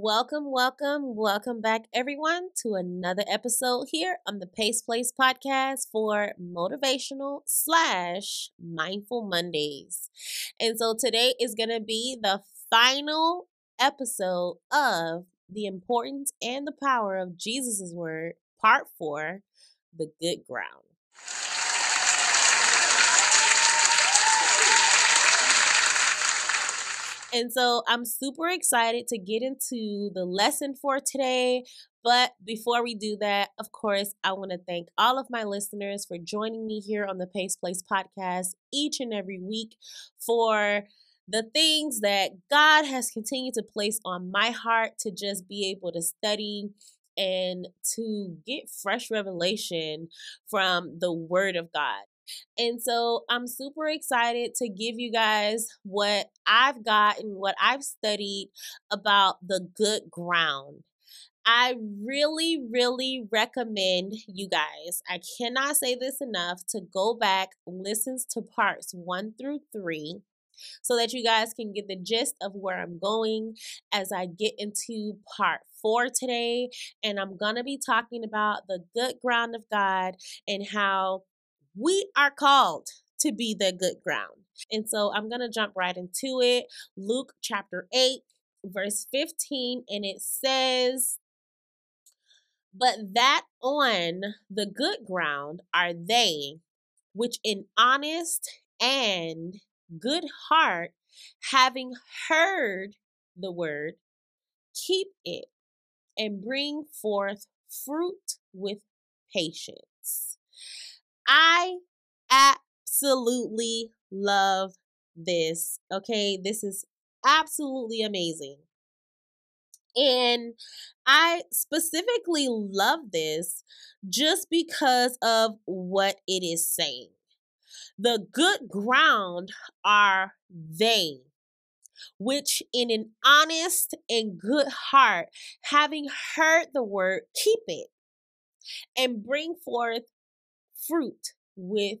Welcome, welcome, welcome back, everyone, to another episode here on the Pace Place podcast for motivational slash mindful Mondays. And so today is going to be the final episode of The Importance and the Power of Jesus' Word, Part 4 The Good Ground. And so I'm super excited to get into the lesson for today. But before we do that, of course, I want to thank all of my listeners for joining me here on the Pace Place podcast each and every week for the things that God has continued to place on my heart to just be able to study and to get fresh revelation from the Word of God. And so I'm super excited to give you guys what I've gotten, what I've studied about the good ground. I really, really recommend you guys. I cannot say this enough to go back, listen to parts one through three so that you guys can get the gist of where I'm going as I get into part four today. And I'm going to be talking about the good ground of God and how we are called to be the good ground. And so I'm going to jump right into it. Luke chapter 8, verse 15, and it says, But that on the good ground are they which in honest and good heart, having heard the word, keep it and bring forth fruit with patience. I absolutely love this. Okay, this is absolutely amazing. And I specifically love this just because of what it is saying. The good ground are they, which in an honest and good heart, having heard the word, keep it and bring forth fruit with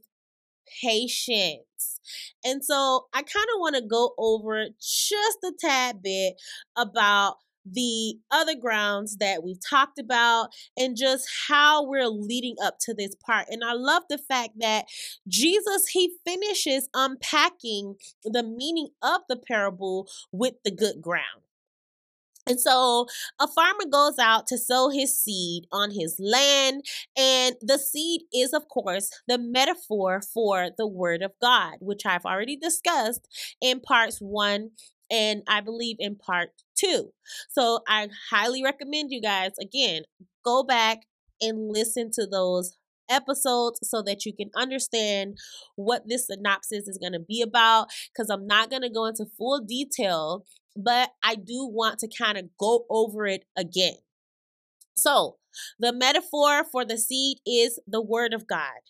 patience. And so I kind of want to go over just a tad bit about the other grounds that we've talked about and just how we're leading up to this part. And I love the fact that Jesus, he finishes unpacking the meaning of the parable with the good ground. And so a farmer goes out to sow his seed on his land, and the seed is, of course, the metaphor for the word of God, which I've already discussed in parts one and I believe in part two. So I highly recommend you guys, again, go back and listen to those episodes so that you can understand what this synopsis is going to be about because I'm not going to go into full detail but I do want to kind of go over it again. So, the metaphor for the seed is the word of God.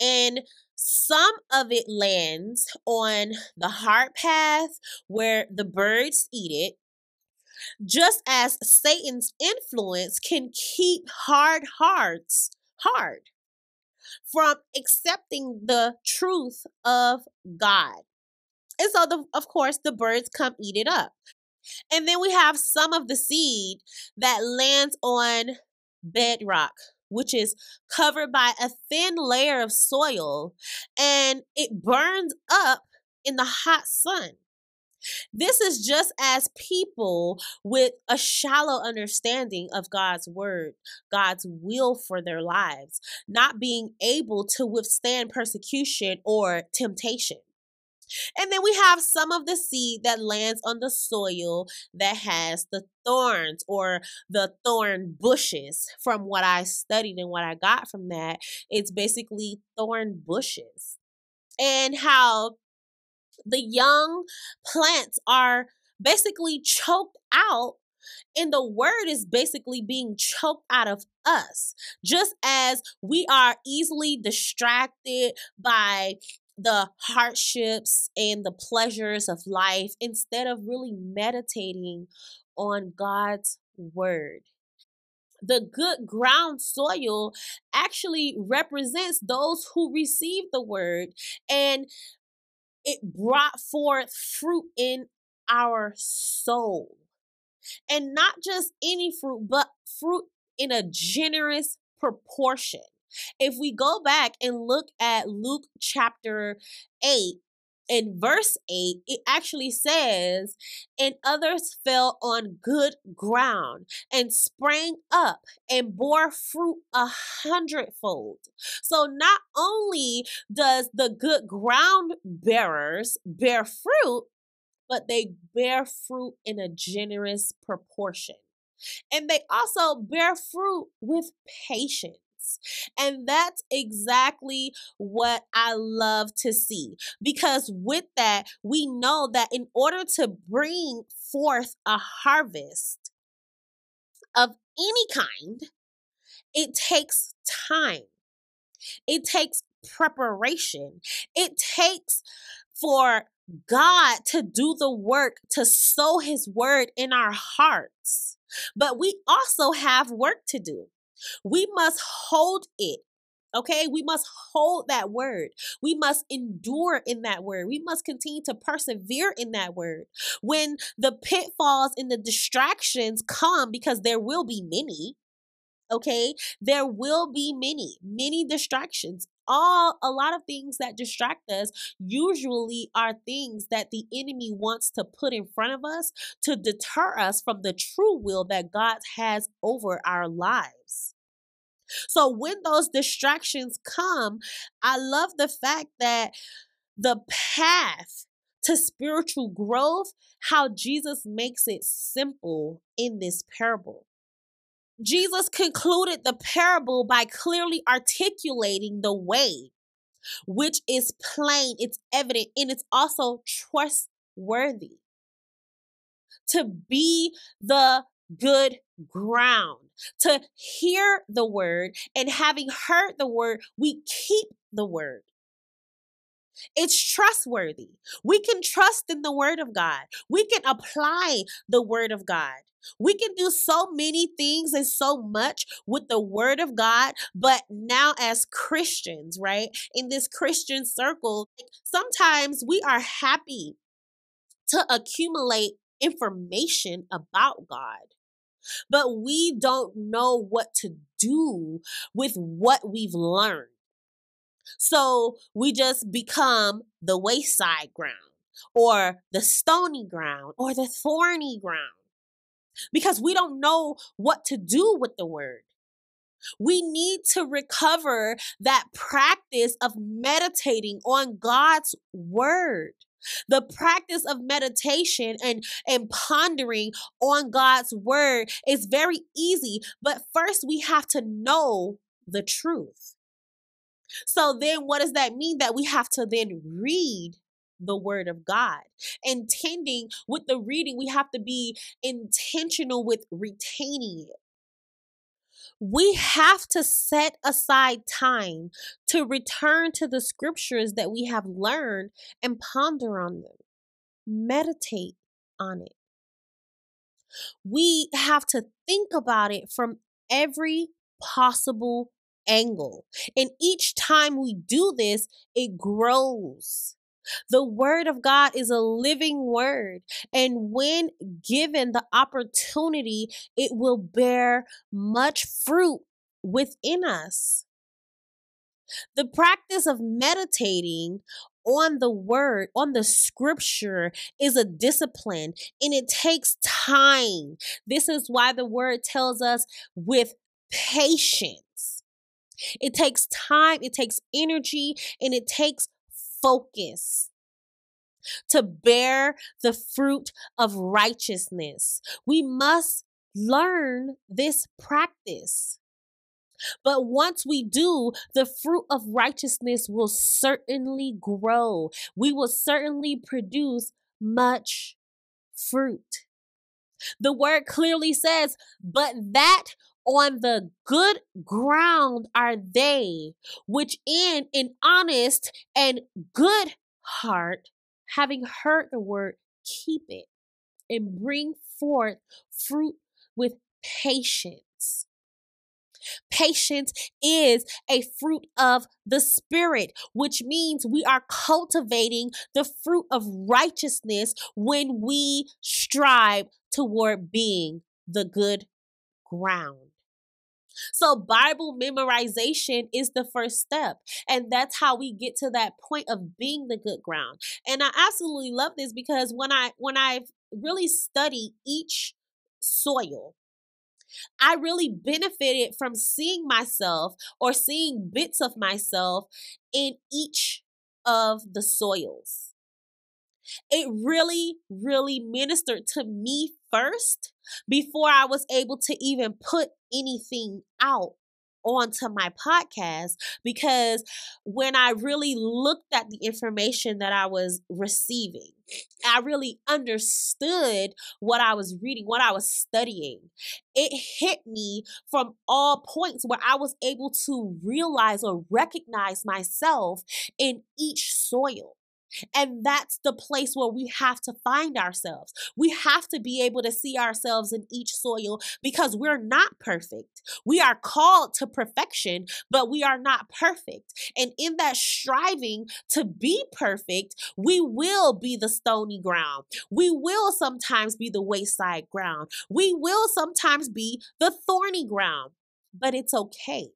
And some of it lands on the hard path where the birds eat it, just as Satan's influence can keep hard hearts hard from accepting the truth of God. And so, the, of course, the birds come eat it up. And then we have some of the seed that lands on bedrock, which is covered by a thin layer of soil and it burns up in the hot sun. This is just as people with a shallow understanding of God's word, God's will for their lives, not being able to withstand persecution or temptation. And then we have some of the seed that lands on the soil that has the thorns or the thorn bushes. From what I studied and what I got from that, it's basically thorn bushes. And how the young plants are basically choked out and the word is basically being choked out of us just as we are easily distracted by the hardships and the pleasures of life instead of really meditating on God's word. The good ground soil actually represents those who receive the word and it brought forth fruit in our soul. And not just any fruit, but fruit in a generous proportion. If we go back and look at Luke chapter 8, in verse 8, it actually says, And others fell on good ground and sprang up and bore fruit a hundredfold. So not only does the good ground bearers bear fruit, but they bear fruit in a generous proportion. And they also bear fruit with patience. And that's exactly what I love to see. Because with that, we know that in order to bring forth a harvest of any kind, it takes time. It takes preparation. It takes for God to do the work to sow his word in our hearts. But we also have work to do. We must hold it. Okay, we must hold that word. We must endure in that word. We must continue to persevere in that word. When the pitfalls and the distractions come, because there will be many, okay, there will be many, many distractions all a lot of things that distract us usually are things that the enemy wants to put in front of us to deter us from the true will that God has over our lives. So when those distractions come, I love the fact that the path to spiritual growth, how Jesus makes it simple in this parable. Jesus concluded the parable by clearly articulating the way, which is plain, it's evident, and it's also trustworthy. To be the good ground, to hear the word, and having heard the word, we keep the word. It's trustworthy. We can trust in the word of God. We can apply the word of God. We can do so many things and so much with the word of God, but now as Christians, right, in this Christian circle, sometimes we are happy to accumulate information about God, but we don't know what to do with what we've learned. So we just become the wayside ground or the stony ground or the thorny ground because we don't know what to do with the word. We need to recover that practice of meditating on God's word. The practice of meditation and, and pondering on God's word is very easy, but first we have to know the truth. So then what does that mean? That we have to then read the word of God. Intending with the reading, we have to be intentional with retaining it. We have to set aside time to return to the scriptures that we have learned and ponder on them, meditate on it. We have to think about it from every possible angle. And each time we do this, it grows. The word of God is a living word. And when given the opportunity, it will bear much fruit within us. The practice of meditating on the word, on the scripture, is a discipline and it takes time. This is why the word tells us with patience. It takes time, it takes energy, and it takes focus to bear the fruit of righteousness. We must learn this practice. But once we do, the fruit of righteousness will certainly grow. We will certainly produce much fruit. The word clearly says, but that on the good ground are they, which in an honest and good heart, having heard the word, keep it and bring forth fruit with patience. Patience is a fruit of the Spirit, which means we are cultivating the fruit of righteousness when we strive toward being the good ground. So, Bible memorization is the first step. And that's how we get to that point of being the good ground. And I absolutely love this because when I when I really study each soil, I really benefited from seeing myself or seeing bits of myself in each of the soils it really, really ministered to me first before I was able to even put anything out onto my podcast because when I really looked at the information that I was receiving, I really understood what I was reading, what I was studying. It hit me from all points where I was able to realize or recognize myself in each soil. And that's the place where we have to find ourselves. We have to be able to see ourselves in each soil because we're not perfect. We are called to perfection, but we are not perfect. And in that striving to be perfect, we will be the stony ground. We will sometimes be the wayside ground. We will sometimes be the thorny ground, but it's okay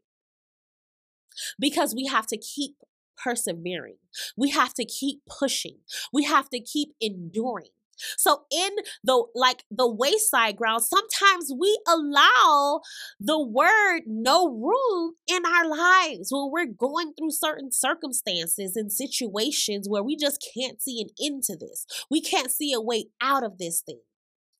because we have to keep persevering. We have to keep pushing. We have to keep enduring. So in the like the wayside ground, sometimes we allow the word no room in our lives when we're going through certain circumstances and situations where we just can't see an end to this. We can't see a way out of this thing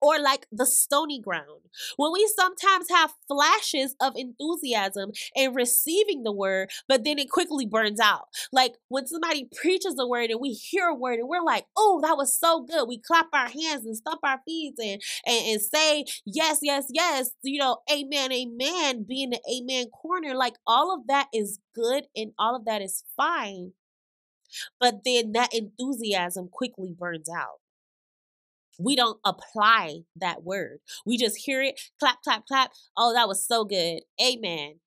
or like the stony ground. When we sometimes have flashes of enthusiasm and receiving the word, but then it quickly burns out. Like when somebody preaches a word and we hear a word and we're like, oh, that was so good. We clap our hands and stomp our feet and, and, and say, yes, yes, yes, you know, amen, amen, be in the amen corner. Like all of that is good and all of that is fine. But then that enthusiasm quickly burns out we don't apply that word. We just hear it, clap, clap, clap. Oh, that was so good. Amen.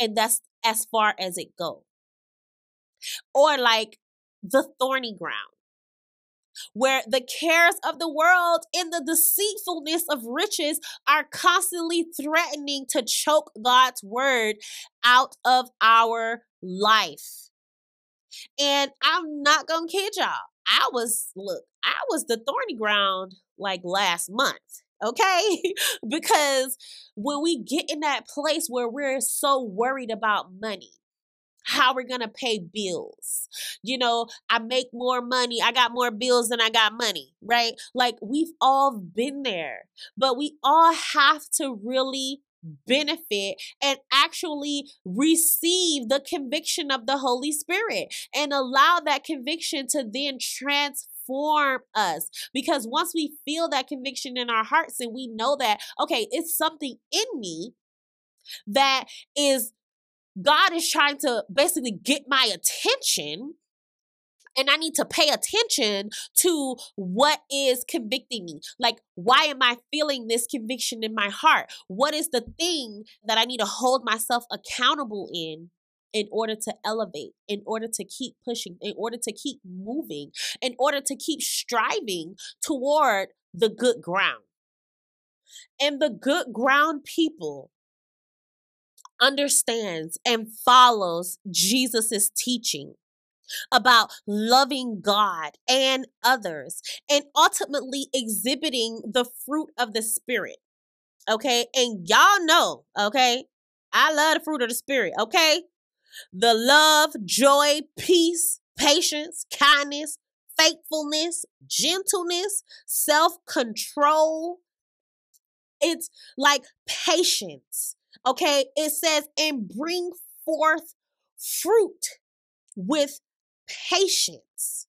And that's as far as it goes. Or like the thorny ground, where the cares of the world and the deceitfulness of riches are constantly threatening to choke God's word out of our life. And I'm not gonna kid y'all. I was, look, I was the thorny ground like last month. Okay. because when we get in that place where we're so worried about money, how we're to pay bills. You know, I make more money. I got more bills than I got money, right? Like we've all been there, but we all have to really benefit and actually receive the conviction of the Holy Spirit and allow that conviction to then transform us. Because once we feel that conviction in our hearts and we know that okay it's something in me that is God is trying to basically get my attention and I need to pay attention to what is convicting me. Like, why am I feeling this conviction in my heart? What is the thing that I need to hold myself accountable in? In order to elevate, in order to keep pushing, in order to keep moving, in order to keep striving toward the good ground. And the good ground people understands and follows Jesus's teaching about loving God and others and ultimately exhibiting the fruit of the Spirit. Okay. And y'all know, okay, I love the fruit of the Spirit. Okay. The love, joy, peace, patience, kindness, faithfulness, gentleness, self control. It's like patience. Okay. It says, and bring forth fruit with patience.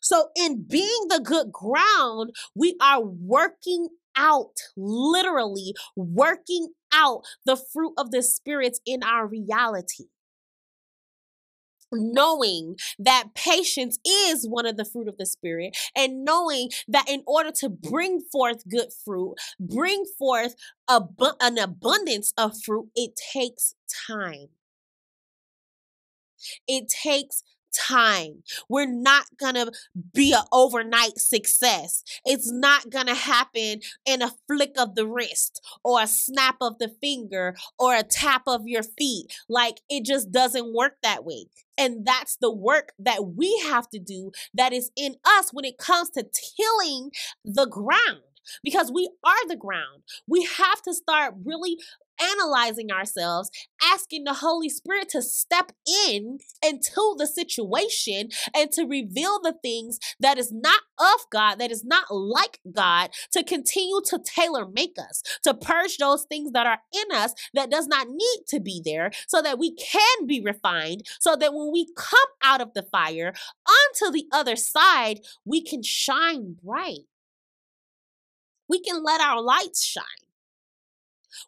So, in being the good ground, we are working out, literally working out the fruit of the spirits in our reality. Knowing that patience is one of the fruit of the spirit, and knowing that in order to bring forth good fruit, bring forth ab- an abundance of fruit, it takes time. It takes time. We're not going to be an overnight success. It's not going to happen in a flick of the wrist or a snap of the finger or a tap of your feet. Like it just doesn't work that way. And that's the work that we have to do that is in us when it comes to tilling the ground because we are the ground. We have to start really analyzing ourselves, asking the Holy Spirit to step in into the situation and to reveal the things that is not of God, that is not like God, to continue to tailor make us, to purge those things that are in us that does not need to be there so that we can be refined, so that when we come out of the fire onto the other side, we can shine bright. We can let our lights shine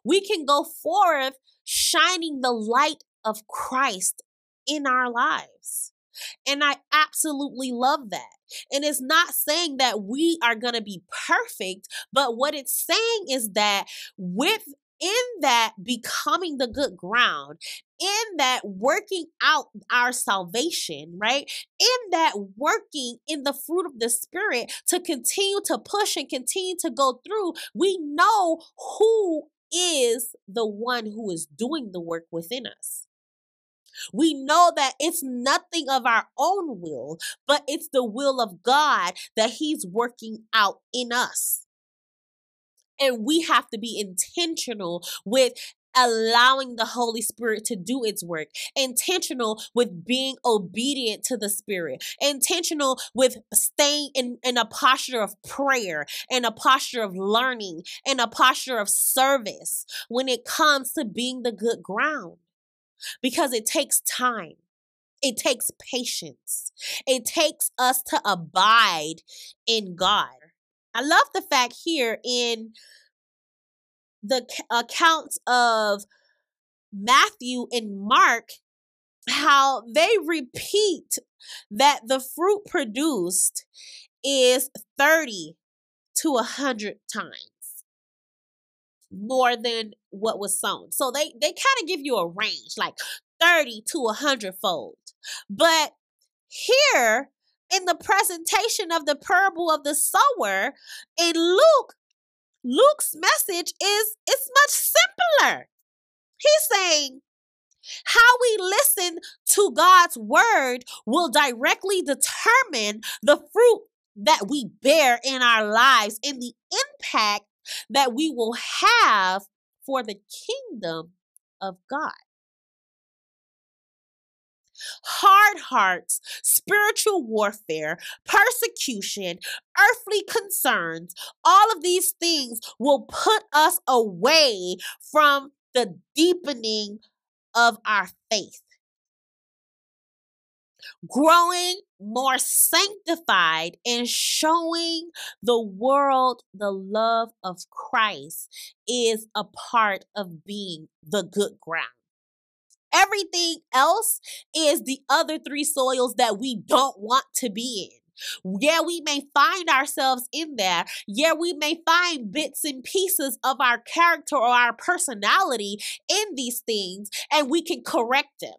we can go forth shining the light of Christ in our lives. And I absolutely love that. And it's not saying that we are going to be perfect, but what it's saying is that with in that becoming the good ground, in that working out our salvation, right? In that working in the fruit of the Spirit to continue to push and continue to go through, we know who is the one who is doing the work within us. We know that it's nothing of our own will, but it's the will of God that He's working out in us. And we have to be intentional with allowing the Holy Spirit to do its work, intentional with being obedient to the Spirit, intentional with staying in, in a posture of prayer, in a posture of learning, in a posture of service when it comes to being the good ground. Because it takes time. It takes patience. It takes us to abide in God. I love the fact here in the accounts of Matthew and Mark, how they repeat that the fruit produced is 30 to 100 times more than what was sown. So they they kind of give you a range like 30 to 100 fold. But here in the presentation of the parable of the sower in Luke Luke's message is it's much simpler. He's saying how we listen to God's word will directly determine the fruit that we bear in our lives and the impact that we will have for the kingdom of God hard hearts, spiritual warfare, persecution, earthly concerns, all of these things will put us away from the deepening of our faith. Growing more sanctified and showing the world the love of Christ is a part of being the good ground. Everything else is the other three soils that we don't want to be in. Yeah, we may find ourselves in there. Yeah, we may find bits and pieces of our character or our personality in these things, and we can correct them.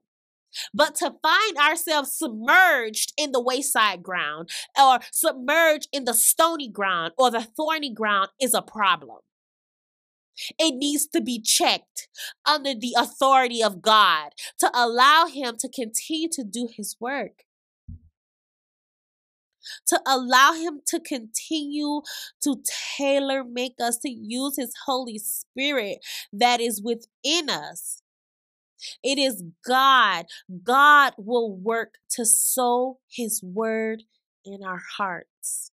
But to find ourselves submerged in the wayside ground or submerged in the stony ground or the thorny ground is a problem. It needs to be checked under the authority of God to allow Him to continue to do His work. To allow Him to continue to tailor make us, to use His Holy Spirit that is within us. It is God. God will work to sow His word in our hearts.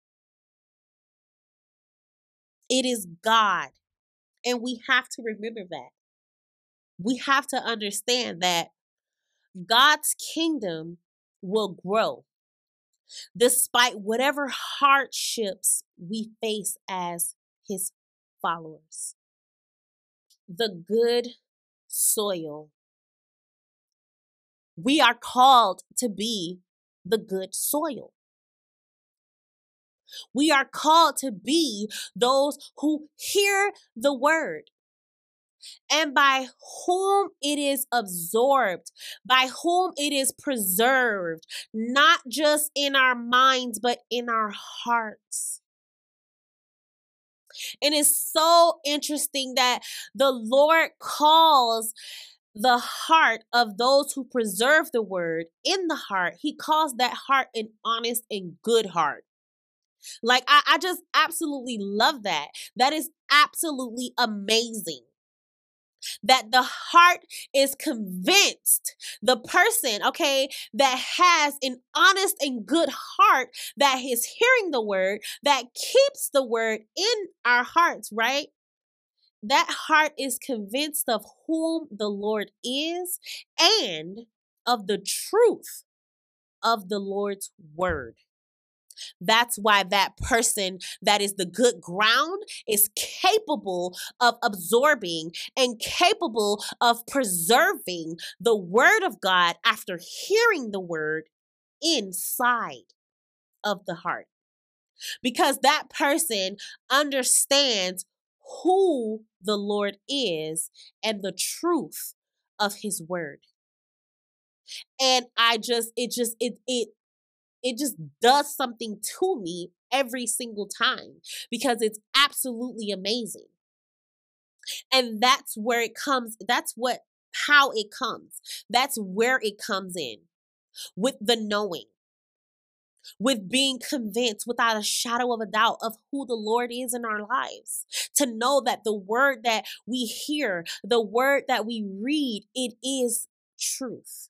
It is God. And we have to remember that. We have to understand that God's kingdom will grow despite whatever hardships we face as his followers. The good soil. We are called to be the good soil. We are called to be those who hear the word and by whom it is absorbed, by whom it is preserved, not just in our minds, but in our hearts. And it's so interesting that the Lord calls the heart of those who preserve the word in the heart, he calls that heart an honest and good heart. Like, I, I just absolutely love that. That is absolutely amazing that the heart is convinced the person okay that has an honest and good heart that is hearing the word that keeps the word in our hearts right that heart is convinced of whom the Lord is and of the truth of the Lord's word. That's why that person that is the good ground is capable of absorbing and capable of preserving the word of God after hearing the word inside of the heart. Because that person understands who the Lord is and the truth of his word. And I just it just it it it just does something to me every single time because it's absolutely amazing. And that's where it comes that's what how it comes. That's where it comes in with the knowing with being convinced without a shadow of a doubt of who the Lord is in our lives. To know that the word that we hear, the word that we read, it is truth.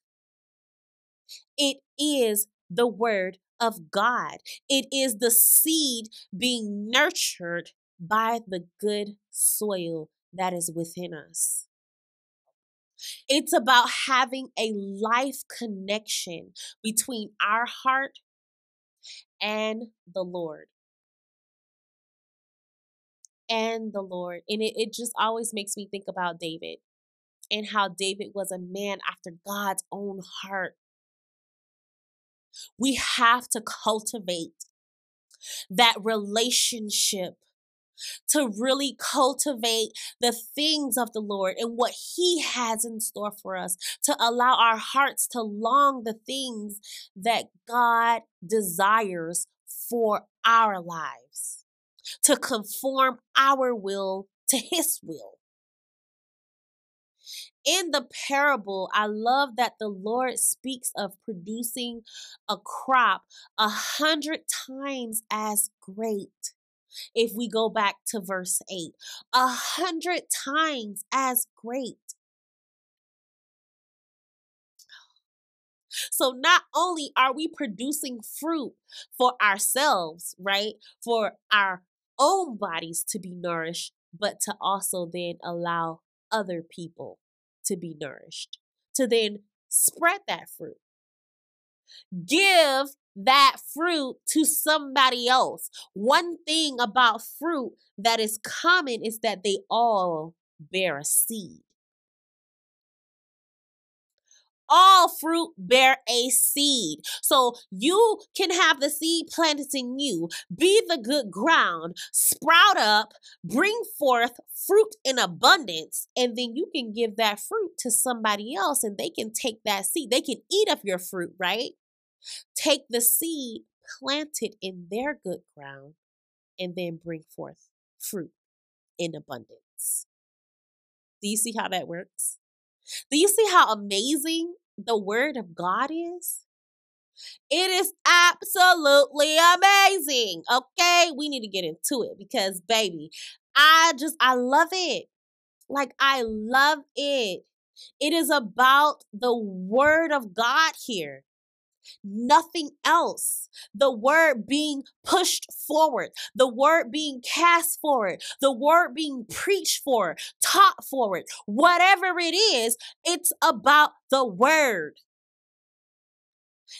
It is the word of God. It is the seed being nurtured by the good soil that is within us. It's about having a life connection between our heart and the Lord. And the Lord. And it, it just always makes me think about David and how David was a man after God's own heart. We have to cultivate that relationship to really cultivate the things of the Lord and what He has in store for us, to allow our hearts to long the things that God desires for our lives, to conform our will to His will. In the parable, I love that the Lord speaks of producing a crop a hundred times as great if we go back to verse 8 a hundred times as great. So not only are we producing fruit for ourselves, right? For our own bodies to be nourished, but to also then allow other people to be nourished, to then spread that fruit. Give that fruit to somebody else. One thing about fruit that is common is that they all bear a seed. All fruit bear a seed. So you can have the seed planted in you, be the good ground, sprout up, bring forth fruit in abundance, and then you can give that fruit to somebody else and they can take that seed. They can eat of your fruit, right? Take the seed, plant it in their good ground, and then bring forth fruit in abundance. Do you see how that works? Do you see how amazing the word of God is? It is absolutely amazing. Okay, we need to get into it because, baby, I just, I love it. Like, I love it. It is about the word of God here nothing else. The word being pushed forward, the word being cast forward, the word being preached for, taught forward, whatever it is, it's about the word.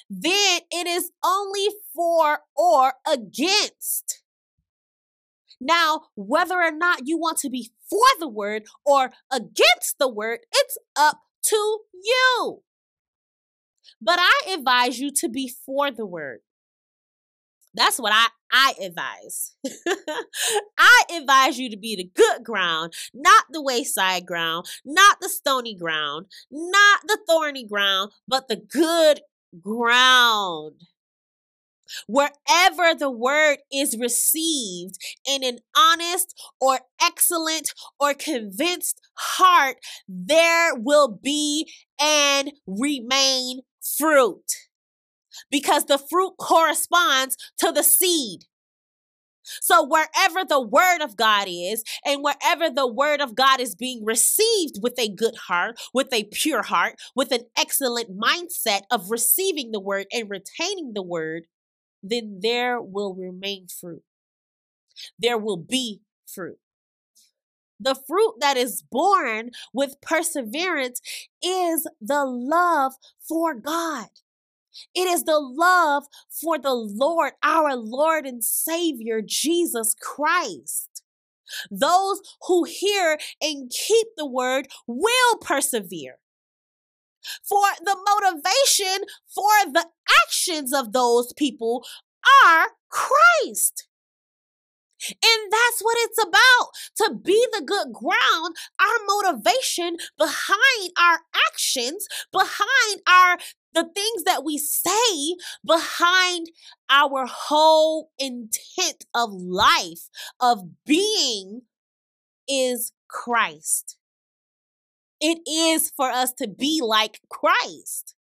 Then it is only for or against. Now, whether or not you want to be for the word or against the word, it's up to you. But I advise you to be for the word. That's what I, I advise. I advise you to be the good ground, not the wayside ground, not the stony ground, not the thorny ground, but the good ground. Wherever the word is received in an honest or excellent or convinced heart, there will be and remain fruit because the fruit corresponds to the seed. So, wherever the word of God is, and wherever the word of God is being received with a good heart, with a pure heart, with an excellent mindset of receiving the word and retaining the word, then there will remain fruit. There will be fruit. The fruit that is born with perseverance is the love for God. It is the love for the Lord, our Lord and Savior, Jesus Christ. Those who hear and keep the word will persevere. For the motivation for the actions of those people are Christ. And that's what it's about to be the good ground, our motivation behind our actions, behind our the things that we say behind our whole intent of life, of being, is Christ. It is for us to be like Christ.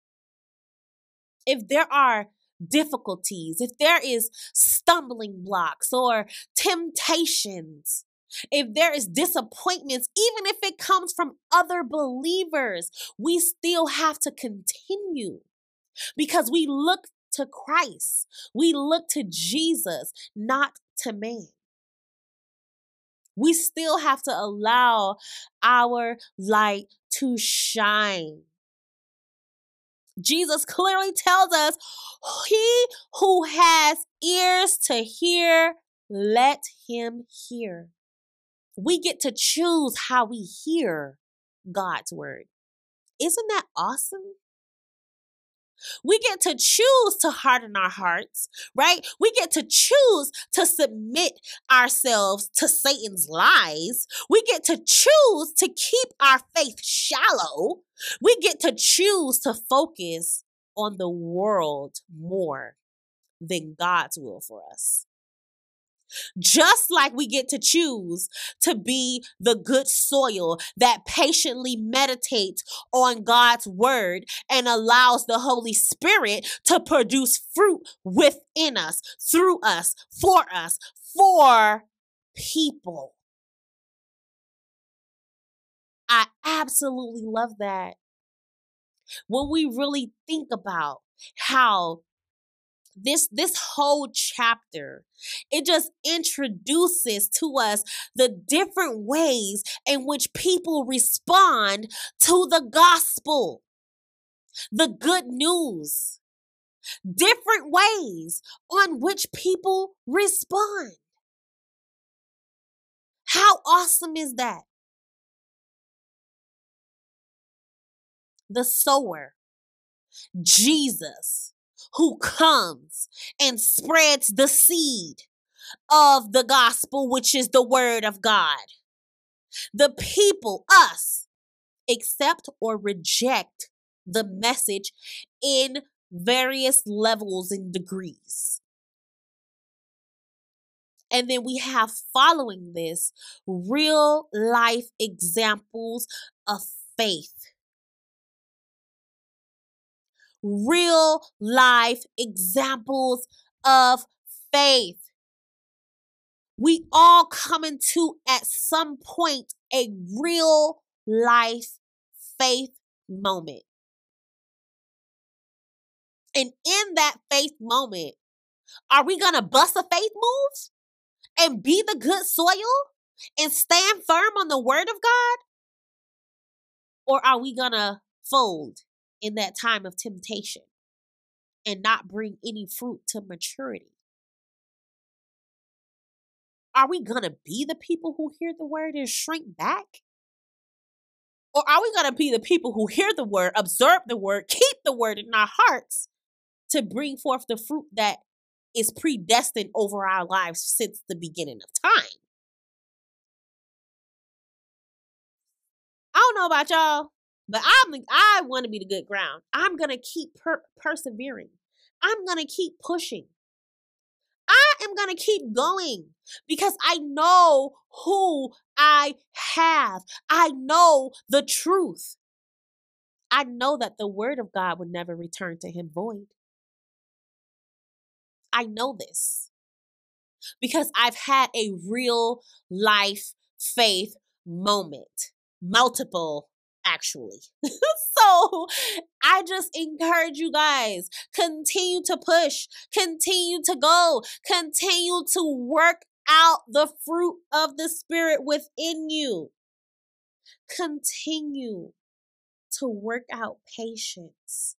If there are difficulties, if there is stumbling blocks or temptations, if there is disappointments, even if it comes from other believers, we still have to continue because we look to Christ. We look to Jesus, not to man. We still have to allow our light to shine. Jesus clearly tells us, He who has ears to hear, let him hear we get to choose how we hear God's word. Isn't that awesome? We get to choose to harden our hearts, right? We get to choose to submit ourselves to Satan's lies. We get to choose to keep our faith shallow. We get to choose to focus on the world more than God's will for us. Just like we get to choose to be the good soil that patiently meditates on God's word and allows the Holy Spirit to produce fruit within us, through us, for us, for people. I absolutely love that. When we really think about how this this whole chapter it just introduces to us the different ways in which people respond to the gospel the good news different ways on which people respond. How awesome is that? The sower jesus who comes and spreads the seed of the gospel, which is the word of God. The people, us, accept or reject the message in various levels and degrees. And then we have following this real life examples of faith real life examples of faith. We all come into at some point a real life faith moment. And in that faith moment, are we going to bust a faith move and be the good soil and stand firm on the word of God? Or are we going to fold in that time of temptation and not bring any fruit to maturity? Are we going to be the people who hear the word and shrink back? Or are we going to be the people who hear the word, observe the word, keep the word in our hearts to bring forth the fruit that is predestined over our lives since the beginning of time. I don't know about y'all, but I'm I want to be the good ground. I'm gonna keep per- persevering. I'm gonna keep pushing. I am gonna keep going because I know who I have. I know the truth. I know that the word of God would never return to him void. I know this because I've had a real life faith moment, multiple actually. so I just encourage you guys continue to push, continue to go, continue to work out the fruit of the spirit within you. Continue to work out patience,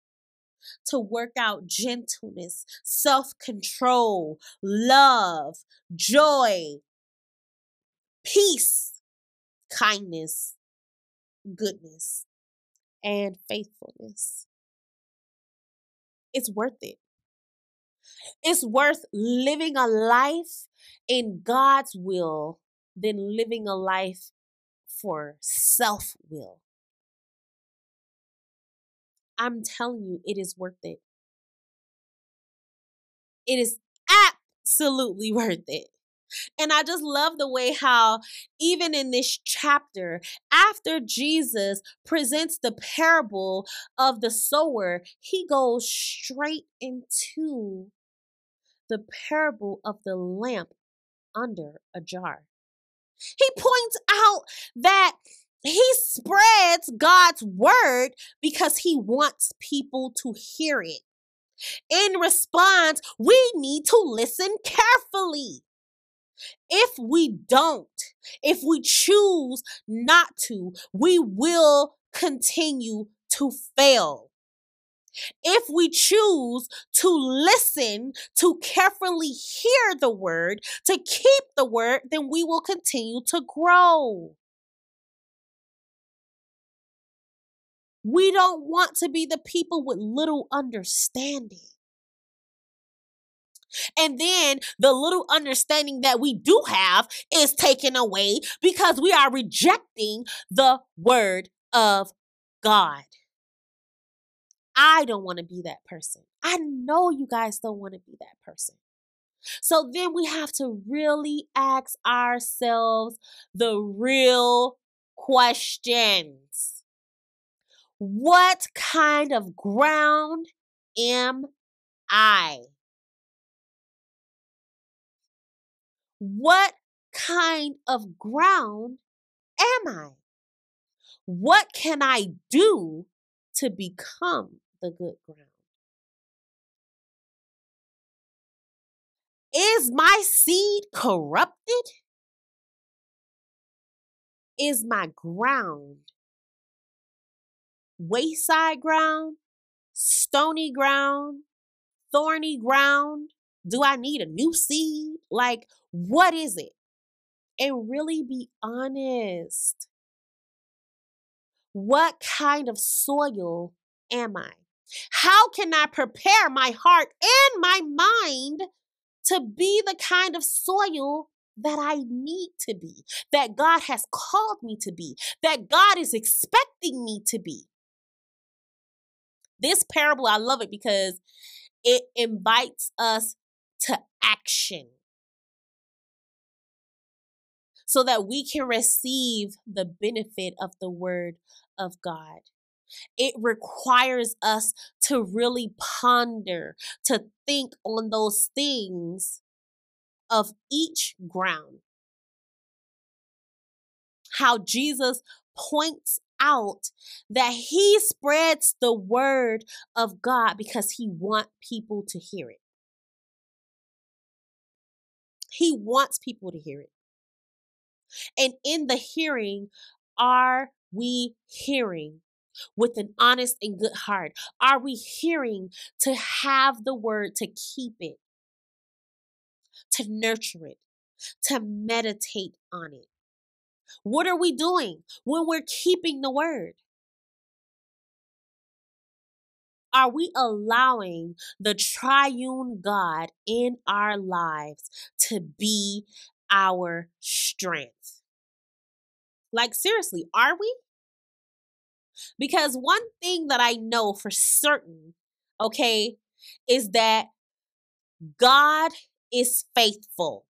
to work out gentleness, self control, love, joy, peace, kindness, goodness, and faithfulness. It's worth it. It's worth living a life in God's will than living a life for self will. I'm telling you, it is worth it. It is absolutely worth it. And I just love the way how, even in this chapter, after Jesus presents the parable of the sower, he goes straight into the parable of the lamp under a jar. He points out that he spreads God's word because he wants people to hear it. In response, we need to listen carefully. If we don't, if we choose not to, we will continue to fail. If we choose to listen, to carefully hear the word, to keep the word, then we will continue to grow. We don't want to be the people with little understanding. And then the little understanding that we do have is taken away because we are rejecting the word of God. I don't want to be that person. I know you guys don't want to be that person. So then we have to really ask ourselves the real questions. What kind of ground am I? What kind of ground am I? What can I do to become the good ground? Is my seed corrupted? Is my ground wayside ground, stony ground, thorny ground? Do I need a new seed? Like, what is it? And really be honest. What kind of soil am I? How can I prepare my heart and my mind to be the kind of soil that I need to be, that God has called me to be, that God is expecting me to be? This parable, I love it because it invites us to action so that we can receive the benefit of the word of God. It requires us to really ponder, to think on those things of each ground. How Jesus points out that he spreads the word of God because he wants people to hear it. He wants people to hear it. And in the hearing, are we hearing with an honest and good heart? Are we hearing to have the word, to keep it, to nurture it, to meditate on it? What are we doing when we're keeping the word? Are we allowing the triune God in our lives to be our strength? Like, seriously, are we? Because one thing that I know for certain, okay, is that God is faithful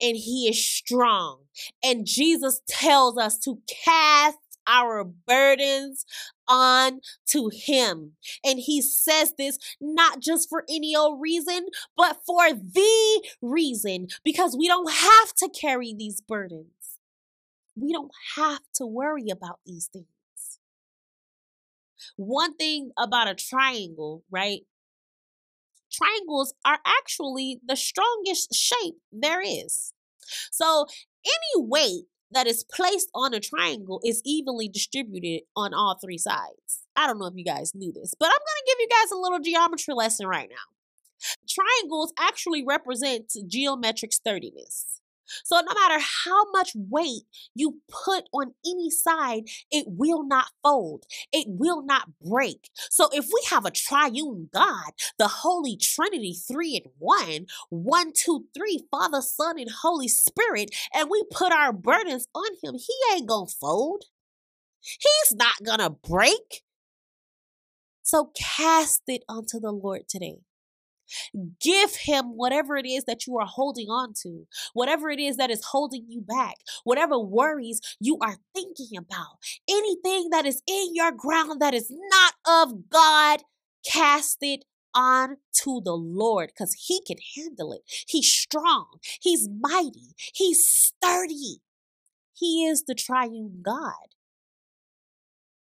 and he is strong. And Jesus tells us to cast our burdens on to him. And he says this not just for any old reason, but for the reason, because we don't have to carry these burdens. We don't have to worry about these things. One thing about a triangle, right? Triangles are actually the strongest shape there is. So, any weight that is placed on a triangle is evenly distributed on all three sides. I don't know if you guys knew this, but I'm going to give you guys a little geometry lesson right now. Triangles actually represent geometric sturdiness. So, no matter how much weight you put on any side, it will not fold. It will not break. So, if we have a triune God, the Holy Trinity, three and one, one, two, three, Father, Son, and Holy Spirit, and we put our burdens on Him, He ain't gonna fold. He's not gonna break. So, cast it onto the Lord today. Give him whatever it is that you are holding on to, whatever it is that is holding you back, whatever worries you are thinking about, anything that is in your ground that is not of God, cast it on to the Lord because he can handle it. He's strong, he's mighty, he's sturdy. He is the triune God.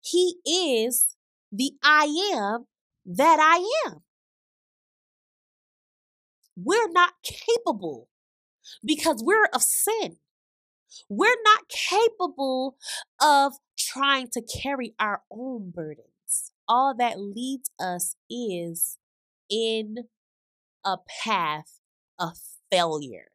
He is the I am that I am we're not capable because we're of sin. We're not capable of trying to carry our own burdens. All that leads us is in a path of failure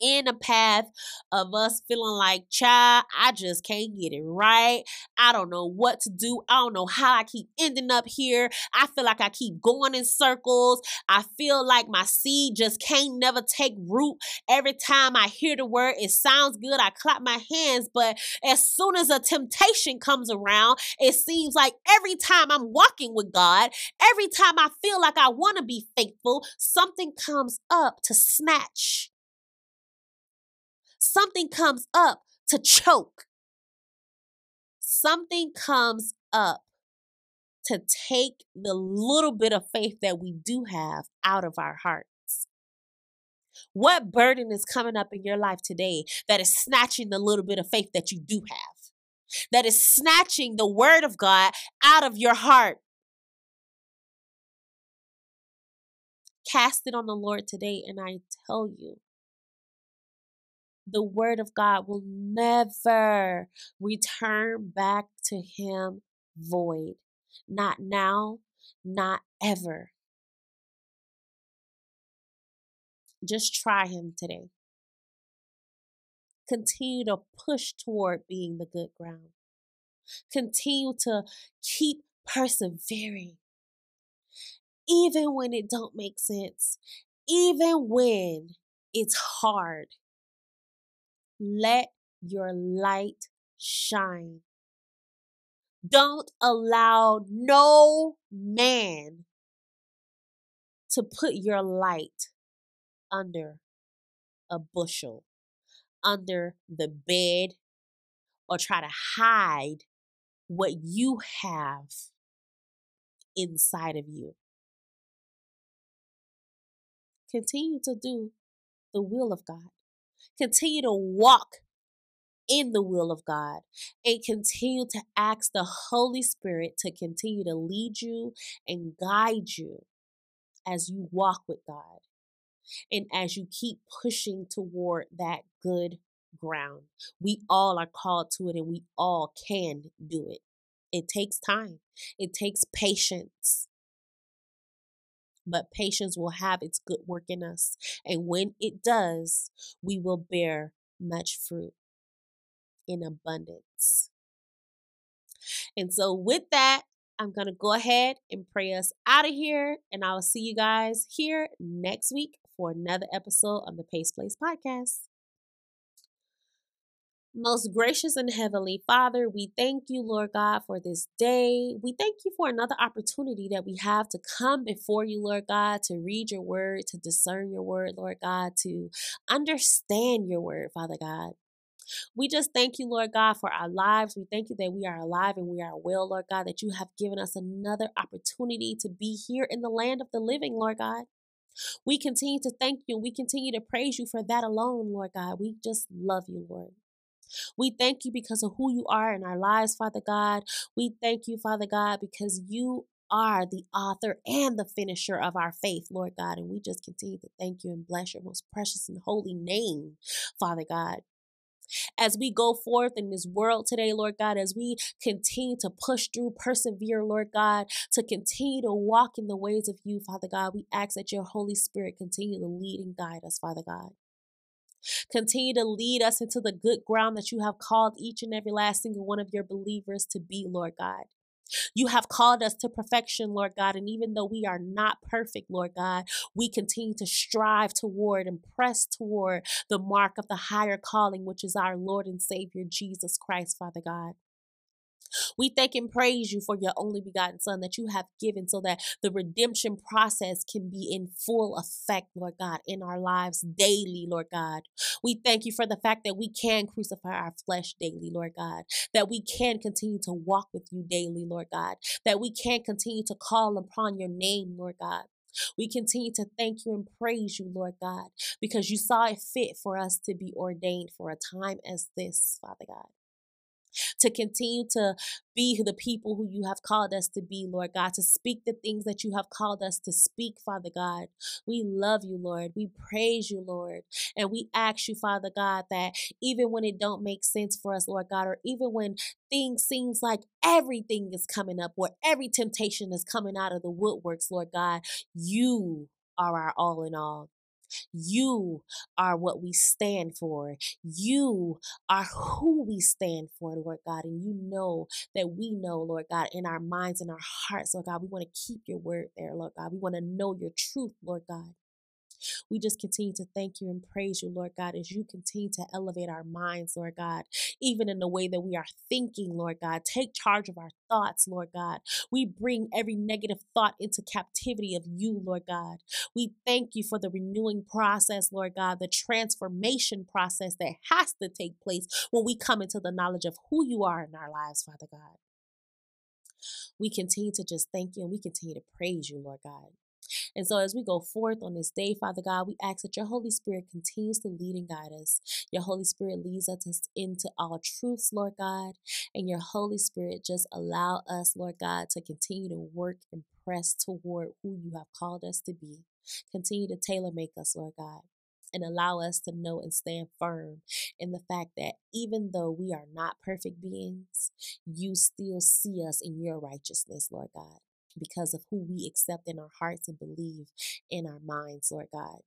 in a path of us feeling like, child, I just can't get it right. I don't know what to do. I don't know how I keep ending up here. I feel like I keep going in circles. I feel like my seed just can't never take root. Every time I hear the word, it sounds good. I clap my hands. But as soon as a temptation comes around, it seems like every time I'm walking with God, every time I feel like I want to be faithful, something comes up to snatch something comes up to choke. Something comes up to take the little bit of faith that we do have out of our hearts. What burden is coming up in your life today that is snatching the little bit of faith that you do have? That is snatching the word of God out of your heart. Cast it on the Lord today, and I tell you, the word of God will never return back to him void. Not now, not ever. Just try him today. Continue to push toward being the good ground. Continue to keep persevering. Even when it don't make sense, even when it's hard, let your light shine. Don't allow no man to put your light under a bushel, under the bed, or try to hide what you have inside of you. Continue to do the will of God. Continue to walk in the will of God and continue to ask the Holy Spirit to continue to lead you and guide you as you walk with God and as you keep pushing toward that good ground. We all are called to it and we all can do it. It takes time, it takes patience but patience will have its good work in us. And when it does, we will bear much fruit in abundance. And so, with that, I'm going to go ahead and pray us out of here, and I will see you guys here next week for another episode of the Pace Place podcast. Most gracious and heavenly Father, we thank you, Lord God, for this day. We thank you for another opportunity that we have to come before you, Lord God, to read your word, to discern your word, Lord God, to understand your word, Father God. We just thank you, Lord God, for our lives. We thank you that we are alive and we are well, Lord God, that you have given us another opportunity to be here in the land of the living, Lord God. We continue to thank you and we continue to praise you for that alone, Lord God. We just love you, Lord. We thank you because of who you are in our lives, Father God. We thank you, Father God, because you are the author and the finisher of our faith, Lord God. And we just continue to thank you and bless your most precious and holy name, Father God. As we go forth in this world today, Lord God, as we continue to push through, persevere, Lord God, to continue to walk in the ways of you, Father God, we ask that your Holy Spirit continue to lead and guide us, Father God. Continue to lead us into the good ground that you have called each and every last single one of your believers to be, Lord God. You have called us to perfection, Lord God. And even though we are not perfect, Lord God, we continue to strive toward and press toward the mark of the higher calling, which is our Lord and Savior, Jesus Christ, Father God. We thank and praise you for your only begotten Son that you have given so that the redemption process can be in full effect, Lord God, in our lives daily, Lord God. We thank you for the fact that we can crucify our flesh daily, Lord God, that we can continue to walk with you daily, Lord God, that we can continue to call upon your name, Lord God. We continue to thank you and praise you, Lord God, because you saw it fit for us to be ordained for a time as this, Father God to continue to be the people who you have called us to be, Lord God, to speak the things that you have called us to speak, Father God. We love you, Lord. We praise you, Lord. And we ask you, Father God, that even when it don't make sense for us, Lord God, or even when things seems like everything is coming up or every temptation is coming out of the woodworks, Lord God, you are our all in all. You are what we stand for. You are who we stand for, Lord God. And you know that we know, Lord God, in our minds and our hearts, Lord God, we want to keep your word there, Lord God. We want to know your truth, Lord God. We just continue to thank you and praise you, Lord God, as you continue to elevate our minds, Lord God, even in the way that we are thinking, Lord God. Take charge of our thoughts, Lord God. We bring every negative thought into captivity of you, Lord God. We thank you for the renewing process, Lord God, the transformation process that has to take place when we come into the knowledge of who you are in our lives, Father God. We continue to just thank you and we continue to praise you, Lord God. And so, as we go forth on this day, Father God, we ask that your Holy Spirit continues to lead and guide us. Your Holy Spirit leads us into all truths, Lord God. And your Holy Spirit just allow us, Lord God, to continue to work and press toward who you have called us to be. Continue to tailor make us, Lord God and allow us to know and stand firm in the fact that even though we are not perfect beings, you still see us in your righteousness, Lord God because of who we accept in our hearts and believe in our minds, Lord God,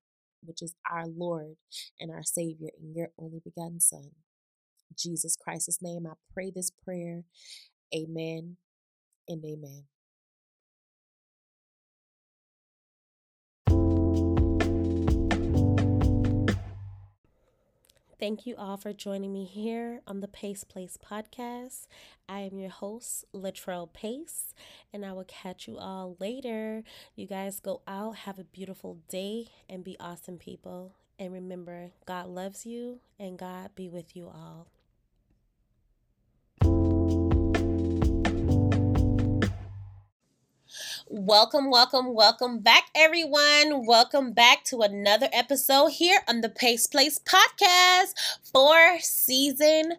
which is our Lord and our Savior and your only begotten Son. Jesus Christ's name, I pray this prayer. Amen and amen. Thank you all for joining me here on the Pace Place podcast. I am your host, Latrell Pace, and I will catch you all later. You guys go out, have a beautiful day, and be awesome people. And remember, God loves you, and God be with you all. Welcome, welcome, welcome back, everyone. Welcome back to another episode here on the Pace Place podcast for season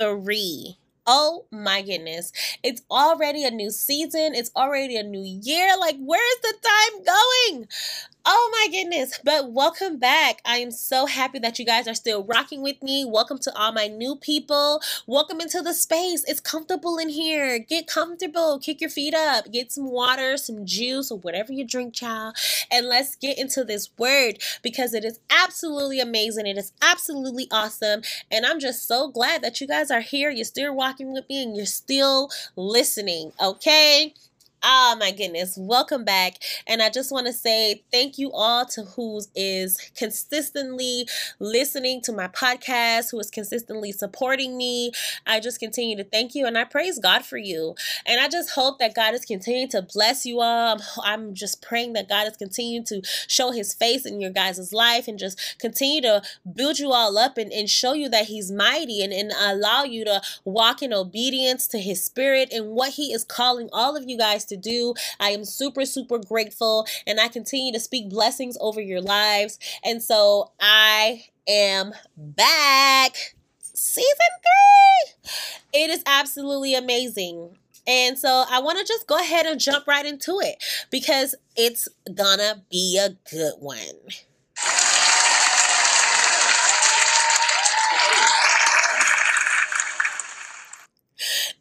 three. Oh my goodness. It's already a new season. It's already a new year. Like, where's the time going? Oh my goodness. But welcome back. I am so happy that you guys are still rocking with me. Welcome to all my new people. Welcome into the space. It's comfortable in here. Get comfortable. Kick your feet up. Get some water, some juice, or whatever you drink, child. And let's get into this word because it is absolutely amazing. It is absolutely awesome. And I'm just so glad that you guys are here. You're still walking with me and you're still listening. Okay. Oh my goodness. Welcome back. And I just want to say thank you all to who is consistently listening to my podcast, who is consistently supporting me. I just continue to thank you and I praise God for you. And I just hope that God is continuing to bless you all. I'm, just praying that God is continuing to show his face in your guys' life and just continue to build you all up and, and show you that he's mighty and, and allow you to walk in obedience to his spirit and what he is calling all of you guys to to do. I am super, super grateful and I continue to speak blessings over your lives. And so I am back. Season three. It is absolutely amazing. And so I want to just go ahead and jump right into it because it's gonna be a good one.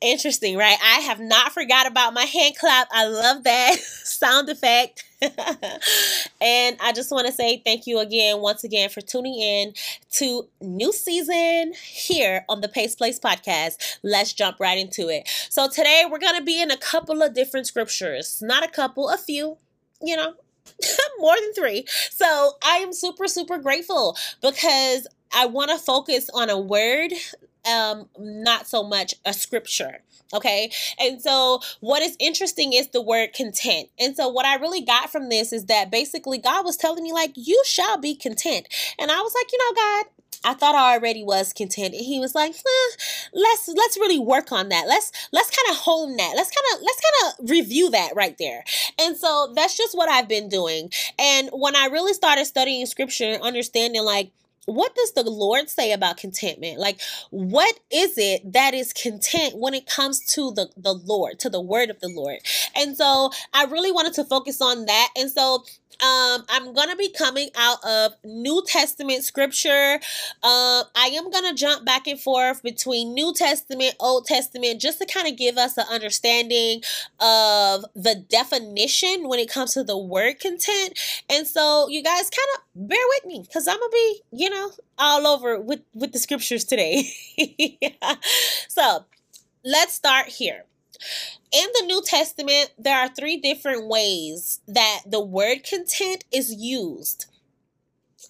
Interesting, right? I have not forgot about my hand clap. I love that sound effect. and I just want to say thank you again, once again, for tuning in to new season here on the Pace Place podcast. Let's jump right into it. So today we're going to be in a couple of different scriptures, not a couple, a few, you know, more than three. So I am super, super grateful because I want to focus on a word um not so much a scripture okay and so what is interesting is the word content and so what i really got from this is that basically god was telling me like you shall be content and i was like you know god I thought I already was content. And he was like, eh, let's let's really work on that. Let's let's kind of hone that. Let's kind of let's kind of review that right there. And so that's just what I've been doing. And when I really started studying scripture and understanding like what does the Lord say about contentment? Like, what is it that is content when it comes to the, the Lord, to the word of the Lord? And so I really wanted to focus on that. And so um, I'm gonna be coming out of New Testament scripture. Uh, I am gonna jump back and forth between New Testament, Old Testament, just to kind of give us an understanding of the definition when it comes to the word content. And so, you guys, kind of bear with me because I'm gonna be, you know, all over with with the scriptures today. yeah. So, let's start here in the New Testament, there are three different ways that the word content is used.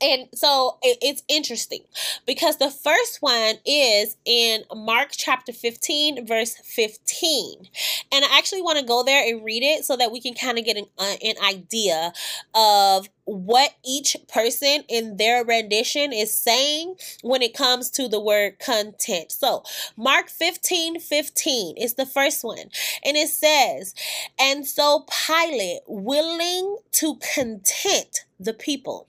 And so it's interesting because the first one is in Mark chapter 15, verse 15. And I actually want to go there and read it so that we can kind of get an, uh, an idea of what each person in their rendition is saying when it comes to the word content. So, Mark 15 15 is the first one, and it says, And so Pilate, willing to content the people,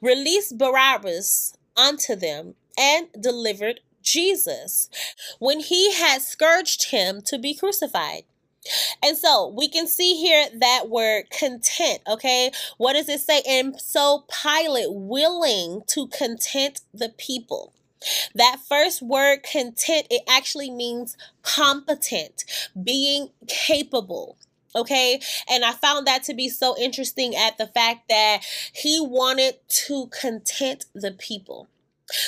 released Barabbas unto them and delivered Jesus when he had scourged him to be crucified. And so we can see here that word content, okay? What does it say? And so Pilate willing to content the people. That first word content, it actually means competent, being capable. Okay. And I found that to be so interesting at the fact that he wanted to content the people.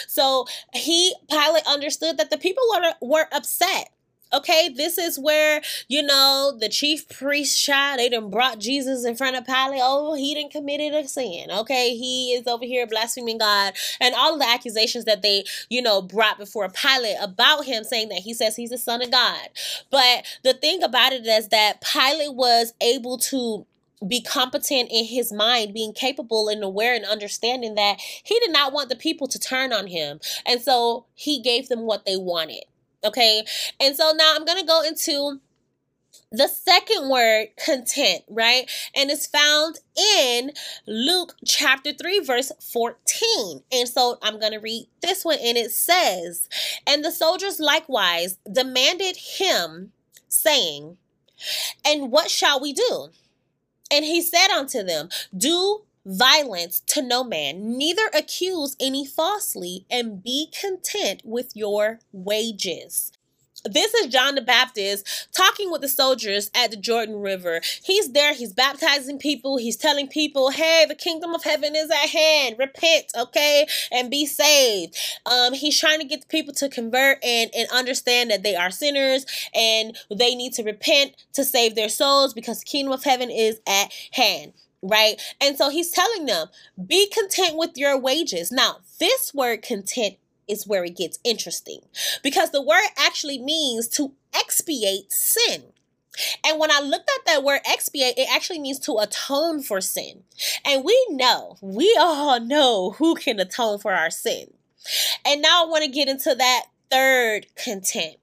So he, Pilate understood that the people were, were upset Okay, this is where, you know, the chief priest shot. They done brought Jesus in front of Pilate. Oh, he didn't committed a sin. Okay, he is over here blaspheming God. And all of the accusations that they, you know, brought before Pilate about him saying that he says he's the son of God. But the thing about it is that Pilate was able to be competent in his mind, being capable and aware and understanding that he did not want the people to turn on him. And so he gave them what they wanted. Okay. And so now I'm going to go into the second word, content, right? And it's found in Luke chapter 3, verse 14. And so I'm going to read this one, and it says, And the soldiers likewise demanded him, saying, And what shall we do? And he said unto them, Do violence to no man, neither accuse any falsely, and be content with your wages. this is John the Baptist talking with the soldiers at the Jordan River. He's there, he's baptizing people, he's telling people, hey, the kingdom of heaven is at hand. Repent, okay, and be saved. Um, he's trying to get the people to convert and, and understand that they are sinners and they need to repent to save their souls because the kingdom of heaven is at hand right? And so he's telling them, be content with your wages. Now, this word content is where it gets interesting because the word actually means to expiate sin. And when I looked at that word expiate, it actually means to atone for sin. And we know, we all know who can atone for our sin. And now I want to get into that third content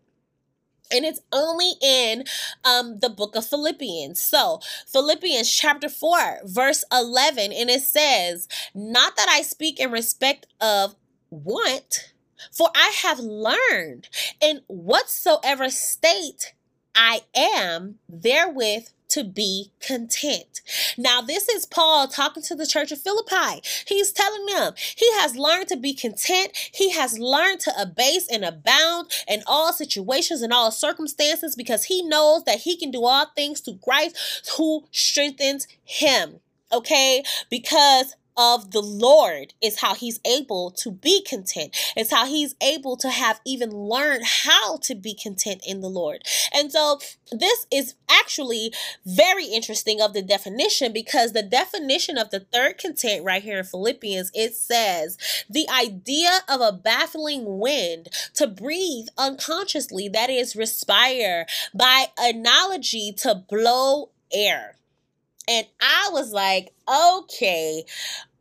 and it's only in um, the book of Philippians. So, Philippians chapter 4, verse 11, and it says, Not that I speak in respect of want, for I have learned in whatsoever state I am therewith to be content. Now, this is Paul talking to the church of Philippi. He's telling them he has learned to be content. He has learned to abase and abound in all situations and all circumstances because he knows that he can do all things through Christ who strengthens him. Okay? Because of the Lord is how he's able to be content. It's how he's able to have even learned how to be content in the Lord. And so this is actually very interesting of the definition because the definition of the third content right here in Philippians it says the idea of a baffling wind to breathe unconsciously that is respire by analogy to blow air. And I was like, okay,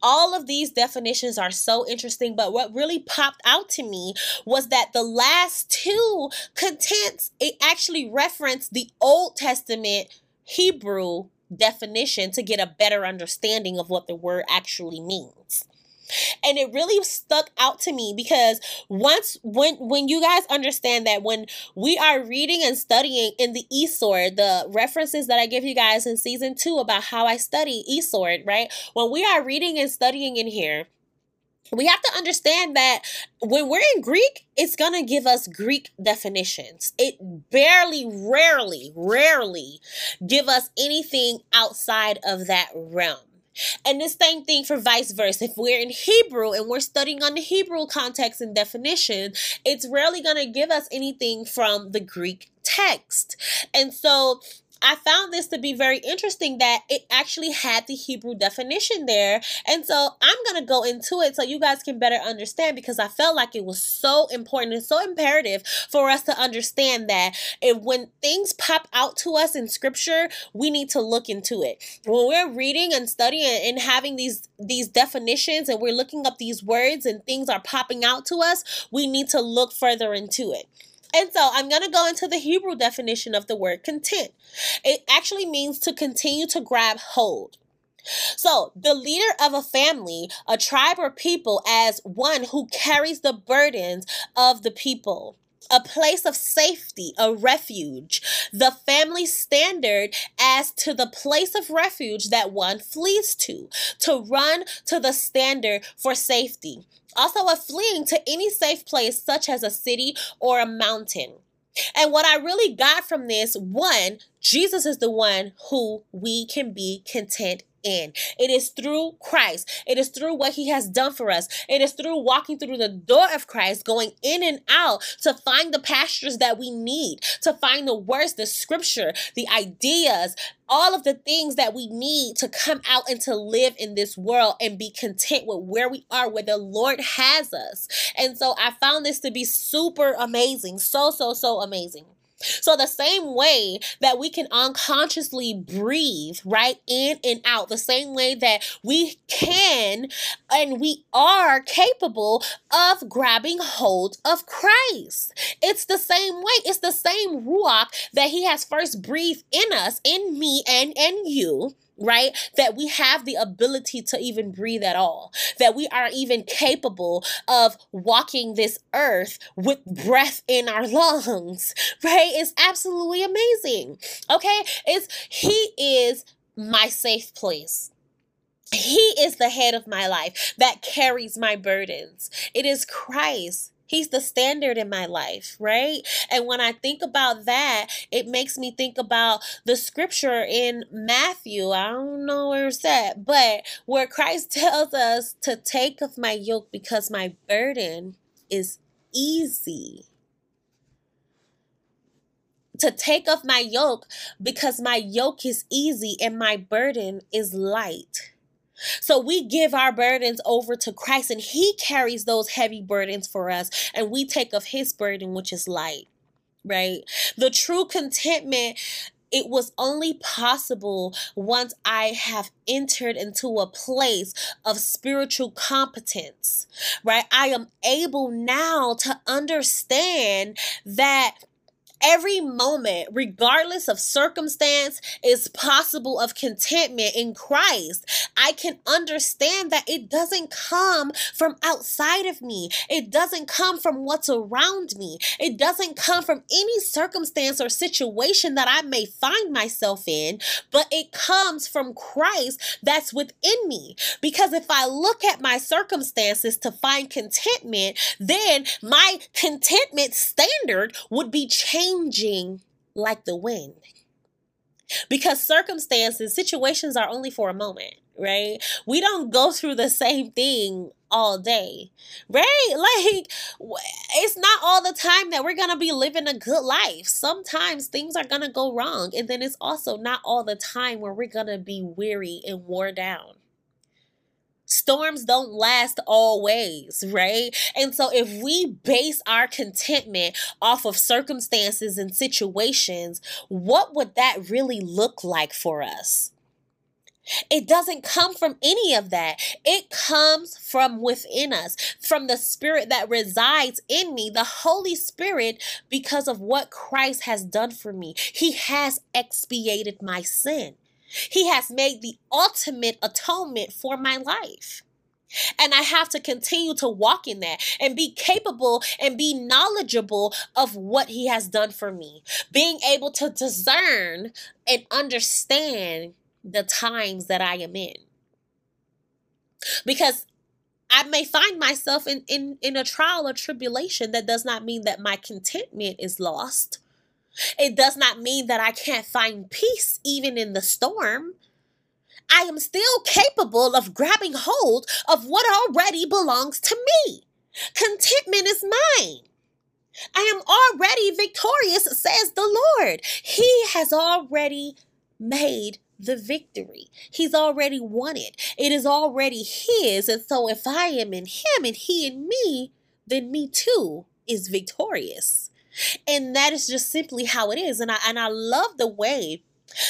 all of these definitions are so interesting, but what really popped out to me was that the last two contents, it actually referenced the Old Testament Hebrew definition to get a better understanding of what the word actually means and it really stuck out to me because once when when you guys understand that when we are reading and studying in the eSword, the references that I give you guys in season two about how I study eSword, right? When we are reading and studying in here, we have to understand that when we're in Greek, it's going to give us Greek definitions. It barely, rarely, rarely give us anything outside of that realm. And the same thing for vice versa. If we're in Hebrew and we're studying on the Hebrew context and definition, it's rarely going to give us anything from the Greek text. And so I found this to be very interesting that it actually had the Hebrew definition there. And so I'm going to go into it so you guys can better understand because I felt like it was so important and so imperative for us to understand that if when things pop out to us in scripture, we need to look into it. When we're reading and studying and having these these definitions and we're looking up these words and things are popping out to us, we need to look further into it. And so I'm going to go into the Hebrew definition of the word content. It actually means to continue to grab hold. So, the leader of a family, a tribe, or people as one who carries the burdens of the people a place of safety, a refuge, the family standard as to the place of refuge that one flees to, to run to the standard for safety also a fleeing to any safe place, such as a city or a mountain. And what I really got from this one, Jesus is the one who we can be content in. It is through Christ. It is through what he has done for us. It is through walking through the door of Christ, going in and out to find the pastures that we need, to find the words, the scripture, the ideas, all of the things that we need to come out and to live in this world and be content with where we are, where the Lord has us. And so I found this to be super amazing. So, so, so amazing. So, the same way that we can unconsciously breathe right in and out, the same way that we can and we are capable of grabbing hold of Christ. It's the same way, it's the same ruach that He has first breathed in us, in me, and in you right? That we have the ability to even breathe at all, that we are even capable of walking this earth with breath in our lungs, right? It's absolutely amazing. Okay? It's He is my safe place. He is the head of my life that carries my burdens. It is Christ He's the standard in my life, right? And when I think about that, it makes me think about the scripture in Matthew. I don't know where it's at, but where Christ tells us to take of my yoke because my burden is easy. To take off my yoke because my yoke is easy and my burden is light. So we give our burdens over to Christ and he carries those heavy burdens for us and we take of his burden which is light, right? The true contentment it was only possible once I have entered into a place of spiritual competence, right? I am able now to understand that Every moment, regardless of circumstance, is possible of contentment in Christ. I can understand that it doesn't come from outside of me. It doesn't come from what's around me. It doesn't come from any circumstance or situation that I may find myself in, but it comes from Christ that's within me. Because if I look at my circumstances to find contentment, then my contentment standard would be changed changing like the wind. Because circumstances, situations are only for a moment, right? We don't go through the same thing all day, right? Like, it's not all the time that we're gonna be living a good life. Sometimes things are gonna go wrong, and then it's also not all the time where we're gonna be weary and worn down storms don't last always, right? And so if we base our contentment off of circumstances and situations, what would that really look like for us? It doesn't come from any of that. It comes from within us, from the spirit that resides in me, the Holy Spirit, because of what Christ has done for me. He has expiated my sin. He has made the ultimate atonement for my life. And I have to continue to walk in that and be capable and be knowledgeable of what He has done for me. Being able to discern and understand the times that I am in. Because I may find myself in, in, in a trial or tribulation. That does not mean that my contentment is lost. It does not mean that I can't find peace even in the storm. I am still capable of grabbing hold of what already belongs to me. Contentment is mine. I am already victorious, says the Lord. He has already made the victory. He's already won it. It is already His. And so if I am in Him and He in me, then me too is victorious. And that is just simply how it is. And I and I love the way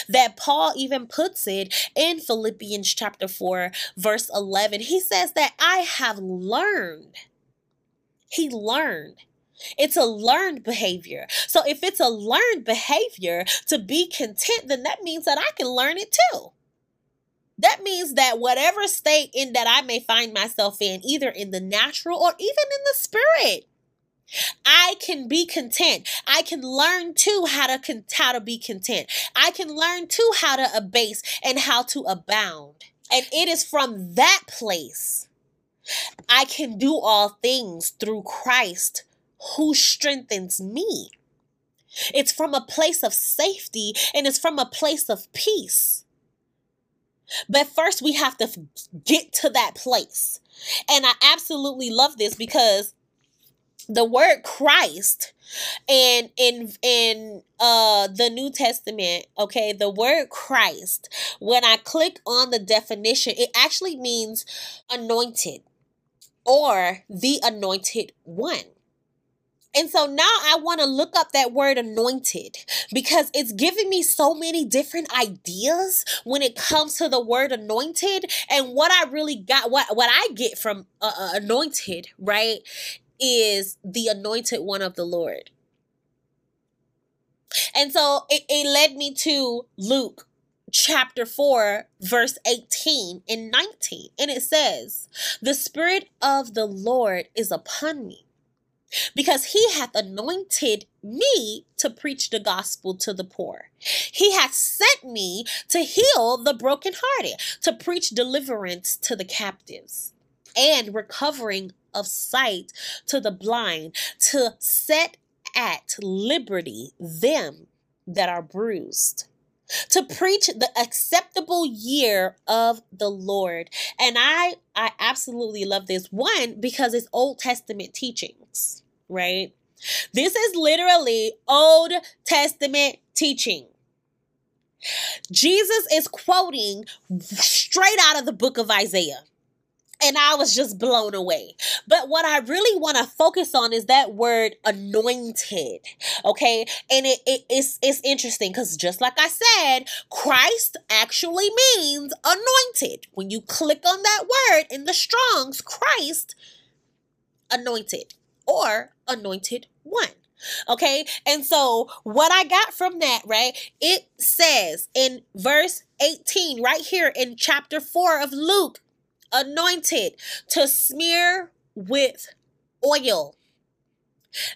that Paul even puts it in Philippians chapter 4 verse 11. He says that I have learned. He learned. It's a learned behavior. So if it's a learned behavior to be content, then that means that I can learn it too. That means that whatever state in that I may find myself in, either in the natural or even in the spirit, I can be content. I can learn too how to con- how to be content. I can learn too how to abase and how to abound. And it is from that place I can do all things through Christ who strengthens me. It's from a place of safety and it's from a place of peace. But first, we have to get to that place. And I absolutely love this because the word Christ and in in uh the New Testament, okay, the word Christ, when I click on the definition, it actually means anointed or the anointed one. And so now I want to look up that word anointed because it's giving me so many different ideas when it comes to the word anointed and what I really got what what I get from uh, uh anointed, right? Is the anointed one of the Lord. And so it, it led me to Luke chapter 4, verse 18 and 19. And it says, The Spirit of the Lord is upon me, because he hath anointed me to preach the gospel to the poor. He hath sent me to heal the brokenhearted, to preach deliverance to the captives and recovering of sight to the blind, to set at liberty them that are bruised to preach the acceptable year of the Lord. And I I absolutely love this one because it's Old Testament teachings, right? This is literally Old Testament teaching. Jesus is quoting straight out of the book of Isaiah and I was just blown away. But what I really want to focus on is that word anointed. Okay. And it, it, it's, it's interesting because just like I said, Christ actually means anointed. When you click on that word in the Strongs, Christ anointed or anointed one. Okay. And so what I got from that, right? It says in verse 18, right here in chapter 4 of Luke, anointed to smear with oil.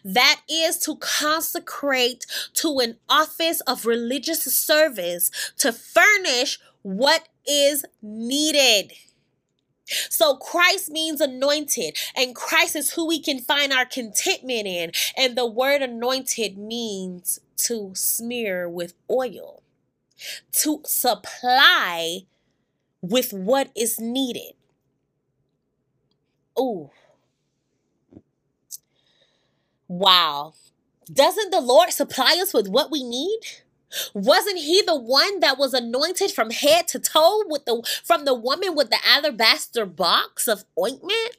That is to consecrate to an office of religious service to furnish what is needed. So Christ means anointed, and Christ is who we can find our contentment in. And the word anointed means to smear with oil, to supply with what is needed. Oh. Wow. Doesn't the Lord supply us with what we need? Wasn't he the one that was anointed from head to toe with the from the woman with the alabaster box of ointment?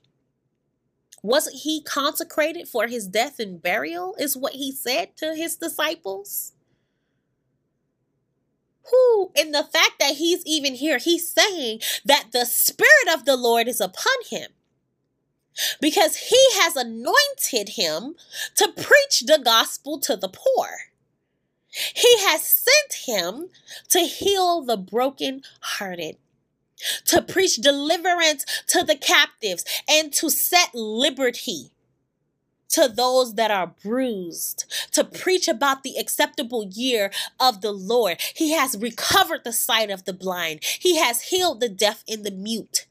Wasn't he consecrated for his death and burial? Is what he said to his disciples. Who, in the fact that he's even here, he's saying that the Spirit of the Lord is upon him because he has anointed him to preach the gospel to the poor. He has sent him to heal the brokenhearted, to preach deliverance to the captives, and to set liberty to those that are bruised, to preach about the acceptable year of the Lord. He has recovered the sight of the blind, He has healed the deaf and the mute.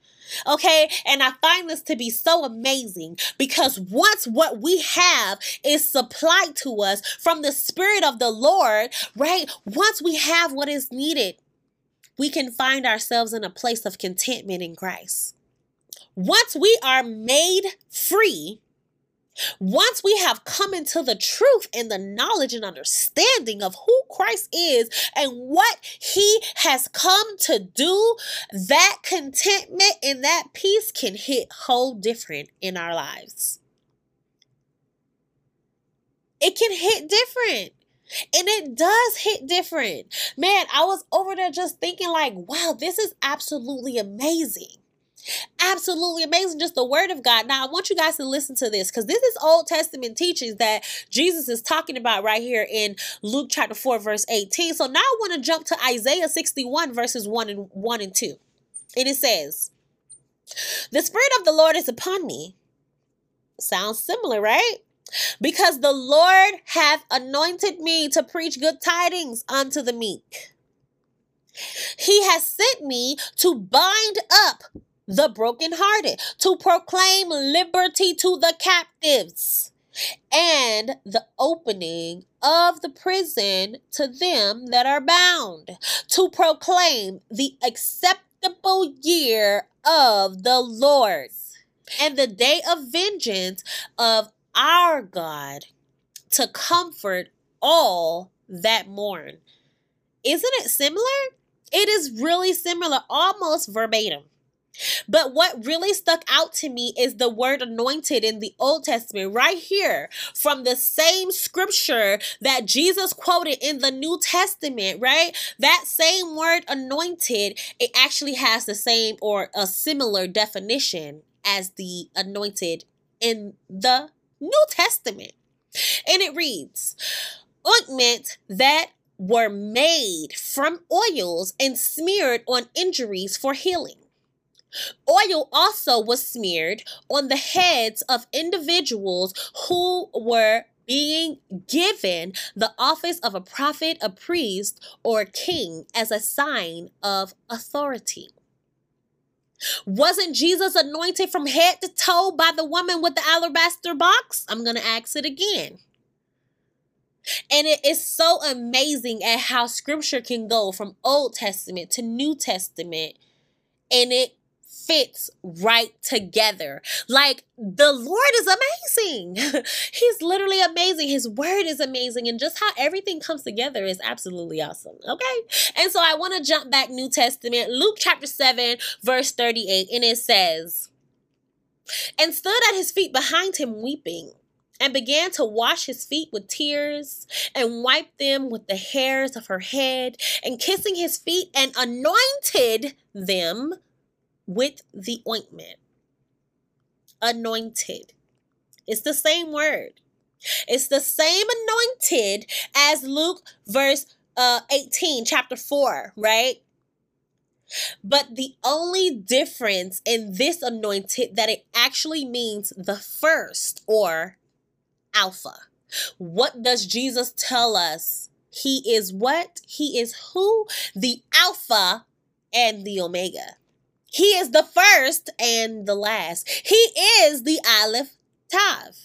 Okay. And I find this to be so amazing because once what we have is supplied to us from the Spirit of the Lord, right? Once we have what is needed, we can find ourselves in a place of contentment in Christ. Once we are made free, once we have come into the truth and the knowledge and understanding of who Christ is and what he has come to do, that contentment and that peace can hit whole different in our lives. It can hit different. And it does hit different. Man, I was over there just thinking, like, wow, this is absolutely amazing. Absolutely amazing. Just the word of God. Now, I want you guys to listen to this because this is Old Testament teachings that Jesus is talking about right here in Luke chapter 4, verse 18. So now I want to jump to Isaiah 61, verses 1 and 1 and 2. And it says, The Spirit of the Lord is upon me. Sounds similar, right? Because the Lord hath anointed me to preach good tidings unto the meek. He has sent me to bind up the brokenhearted, to proclaim liberty to the captives, and the opening of the prison to them that are bound, to proclaim the acceptable year of the Lord and the day of vengeance of our God to comfort all that mourn. Isn't it similar? It is really similar, almost verbatim. But what really stuck out to me is the word anointed in the Old Testament, right here from the same scripture that Jesus quoted in the New Testament, right? That same word anointed, it actually has the same or a similar definition as the anointed in the New Testament. And it reads, ointment that were made from oils and smeared on injuries for healing. Oil also was smeared on the heads of individuals who were being given the office of a prophet, a priest, or a king as a sign of authority. Wasn't Jesus anointed from head to toe by the woman with the alabaster box? I'm going to ask it again. And it is so amazing at how scripture can go from Old Testament to New Testament and it fits right together. Like the Lord is amazing. He's literally amazing. His word is amazing. And just how everything comes together is absolutely awesome. Okay. And so I want to jump back New Testament, Luke chapter 7, verse 38. And it says, and stood at his feet behind him weeping and began to wash his feet with tears and wipe them with the hairs of her head and kissing his feet and anointed them with the ointment. Anointed. It's the same word. It's the same anointed as Luke verse uh 18 chapter 4, right? But the only difference in this anointed that it actually means the first or alpha. What does Jesus tell us? He is what? He is who? The alpha and the omega. He is the first and the last. He is the Aleph Tav.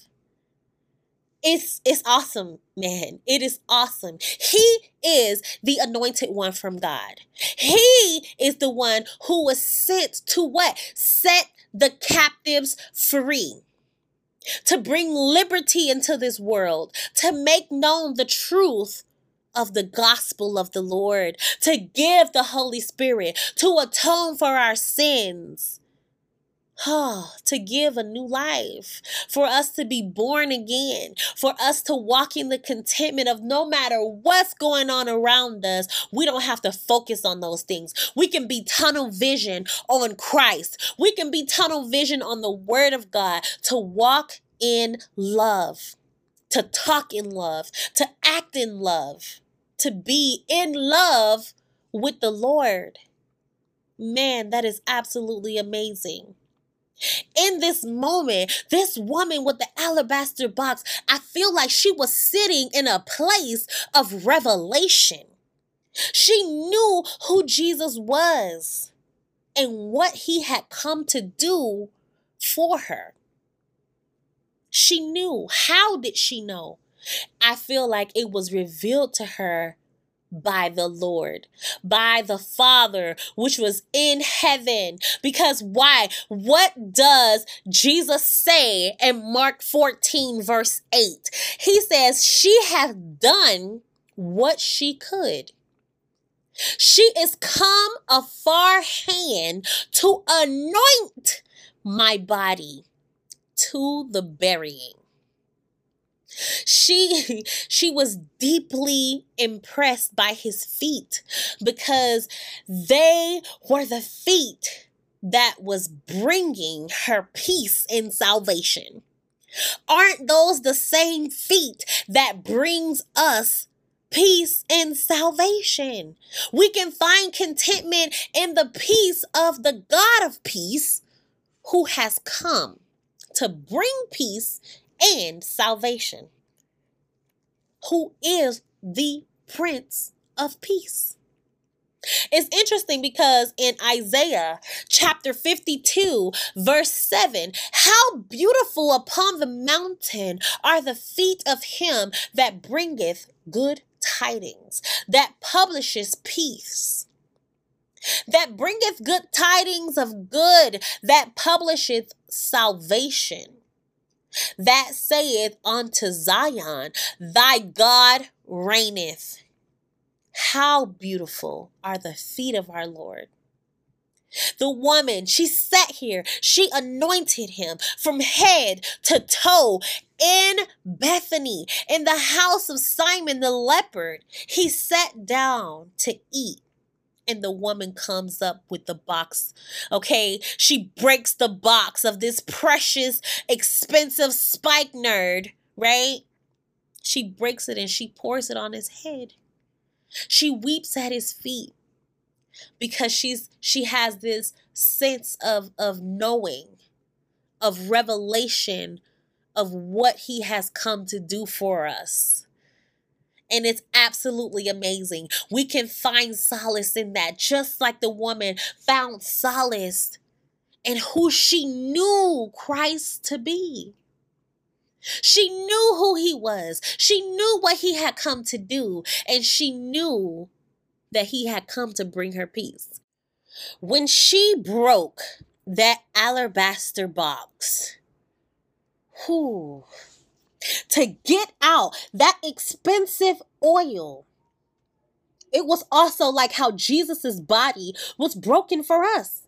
It's it's awesome, man. It is awesome. He is the anointed one from God. He is the one who was sent to what? Set the captives free to bring liberty into this world, to make known the truth of the gospel of the Lord, to give the Holy Spirit, to atone for our sins. Oh, to give a new life, for us to be born again, for us to walk in the contentment of no matter what's going on around us, we don't have to focus on those things. We can be tunnel vision on Christ. We can be tunnel vision on the Word of God to walk in love, to talk in love, to act in love to be in love with the Lord. Man, that is absolutely amazing. In this moment, this woman with the alabaster box, I feel like she was sitting in a place of revelation. She knew who Jesus was and what he had come to do for her. She knew. How did she know? I feel like it was revealed to her by the Lord, by the Father, which was in heaven. Because why? What does Jesus say in Mark 14, verse 8? He says, She has done what she could. She is come a far hand to anoint my body to the burying. She she was deeply impressed by his feet because they were the feet that was bringing her peace and salvation. Aren't those the same feet that brings us peace and salvation? We can find contentment in the peace of the God of peace who has come to bring peace and salvation, who is the Prince of Peace. It's interesting because in Isaiah chapter 52, verse 7, how beautiful upon the mountain are the feet of him that bringeth good tidings, that publishes peace, that bringeth good tidings of good, that publisheth salvation that saith unto Zion, Thy God reigneth. How beautiful are the feet of our Lord. The woman, she sat here, she anointed him from head to toe in Bethany, in the house of Simon the leper. He sat down to eat and the woman comes up with the box. Okay, she breaks the box of this precious, expensive spikenard, right? She breaks it and she pours it on his head. She weeps at his feet because she's she has this sense of of knowing, of revelation of what he has come to do for us and it's absolutely amazing. We can find solace in that, just like the woman found solace and who she knew Christ to be. She knew who he was. She knew what he had come to do. And she knew that he had come to bring her peace. When she broke that alabaster box, whew, to get out that expensive oil, it was also like how Jesus's body was broken for us.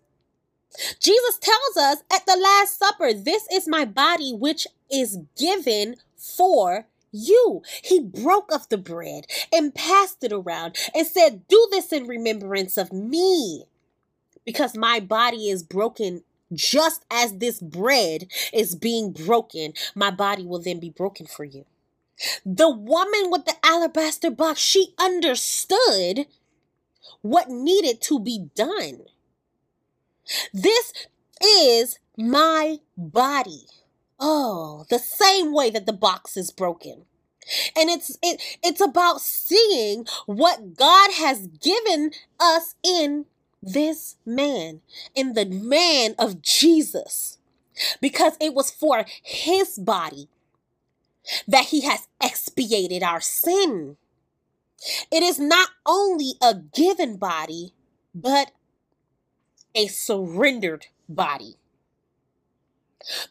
Jesus tells us at the Last Supper, This is my body, which is given for you. He broke of the bread and passed it around and said, Do this in remembrance of me, because my body is broken. Just as this bread is being broken, my body will then be broken for you. The woman with the alabaster box, she understood what needed to be done. This is my body. Oh, the same way that the box is broken. And it's it it's about seeing what God has given us in this man, in the man of Jesus. Because it was for his body that he has expiated our sin. It is not only a given body, but a surrendered body.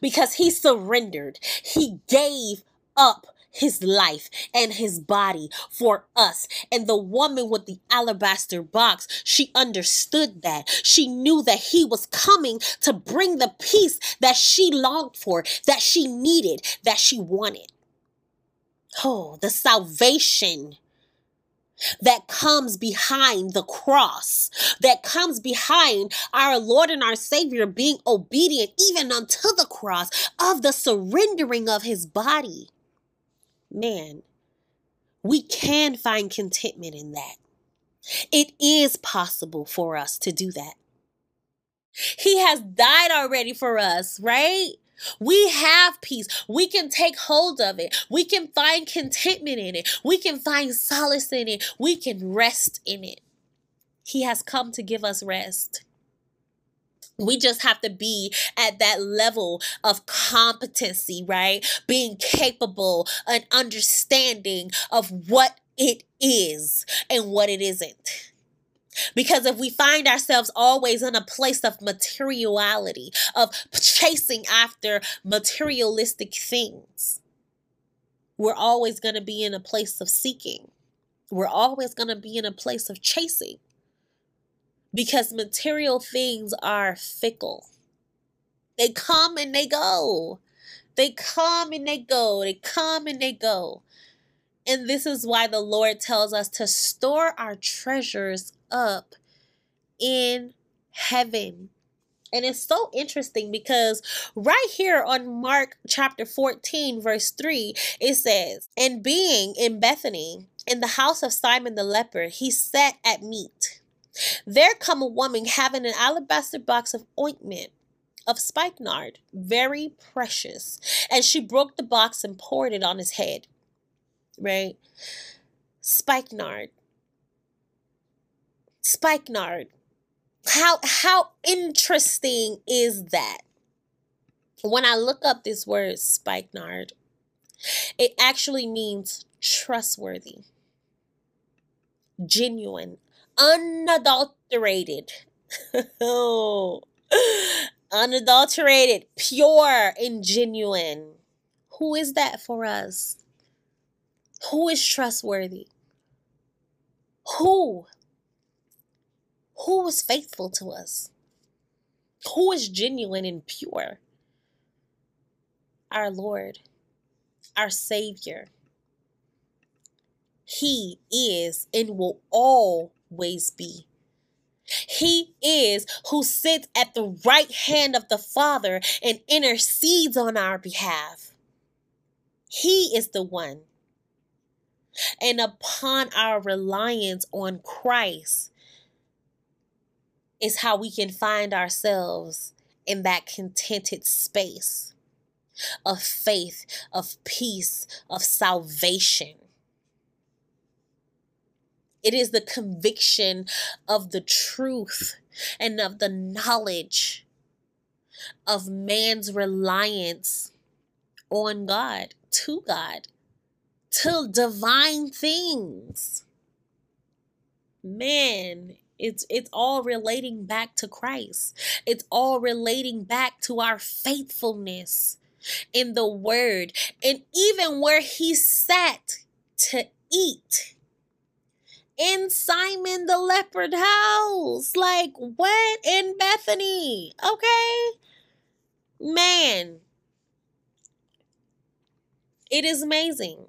Because he surrendered, he gave up his life and his body for us. And the woman with the alabaster box, she understood that. She knew that he was coming to bring the peace that she longed for, that she needed, that she wanted. Oh, the salvation that comes behind the cross, that comes behind our Lord and our Savior being obedient even unto the cross of the surrendering of his body. Man, we can find contentment in that. It is possible for us to do that. He has died already for us, right? We have peace. We can take hold of it. We can find contentment in it. We can find solace in it. We can rest in it. He has come to give us rest. We just have to be at that level of competency, right? Being capable and understanding of what it is and what it isn't. Because if we find ourselves always in a place of materiality, of chasing after materialistic things, we're always going to be in a place of seeking. We're always going to be in a place of chasing. Because material things are fickle. They come and they go. They come and they go. They come and they go. And this is why the Lord tells us to store our treasures up in heaven. And it's so interesting because right here on Mark chapter 14, verse 3, it says, And being in Bethany, in the house of Simon the leper, he sat at meat. There come a woman having an alabaster box of ointment of spikenard, very precious. And she broke the box and poured it on his head. Right? Spikenard spikenard. How how interesting is that? When I look up this word spikenard, it actually means trustworthy, genuine, unadulterated. unadulterated, pure, and genuine. Who is that for us? Who is trustworthy? Who who is faithful to us? Who is genuine and pure? Our Lord, our Savior. He is and will always be. He is who sits at the right hand of the Father and intercedes on our behalf. He is the one. And upon our reliance on Christ, is how we can find ourselves in that contented space of faith, of peace, of salvation. It is the conviction of the truth and of the knowledge of man's reliance on God, to God, to divine things. Man, it's it's all relating back to Christ. It's all relating back to our faithfulness in the word and even where he sat to eat in Simon the leper house. Like what in Bethany? Okay? Man, it is amazing.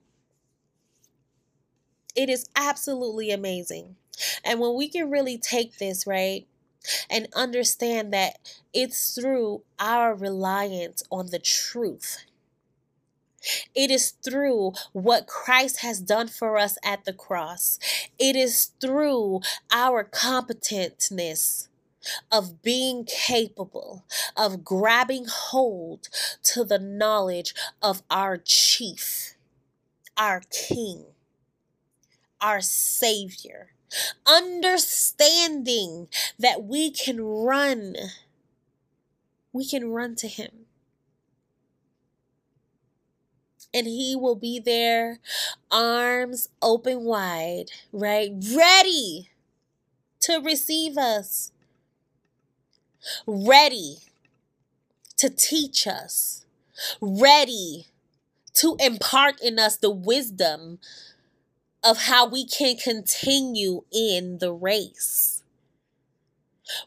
It is absolutely amazing. And when we can really take this, right, and understand that it's through our reliance on the truth. It is through what Christ has done for us at the cross. It is through our competentness of being capable of grabbing hold to the knowledge of our chief, our king, our savior, understanding that we can run, we can run to him. And he will be there, arms open wide, right? Ready to receive us ready to teach us, ready to impart in us the wisdom of how we can continue in the race.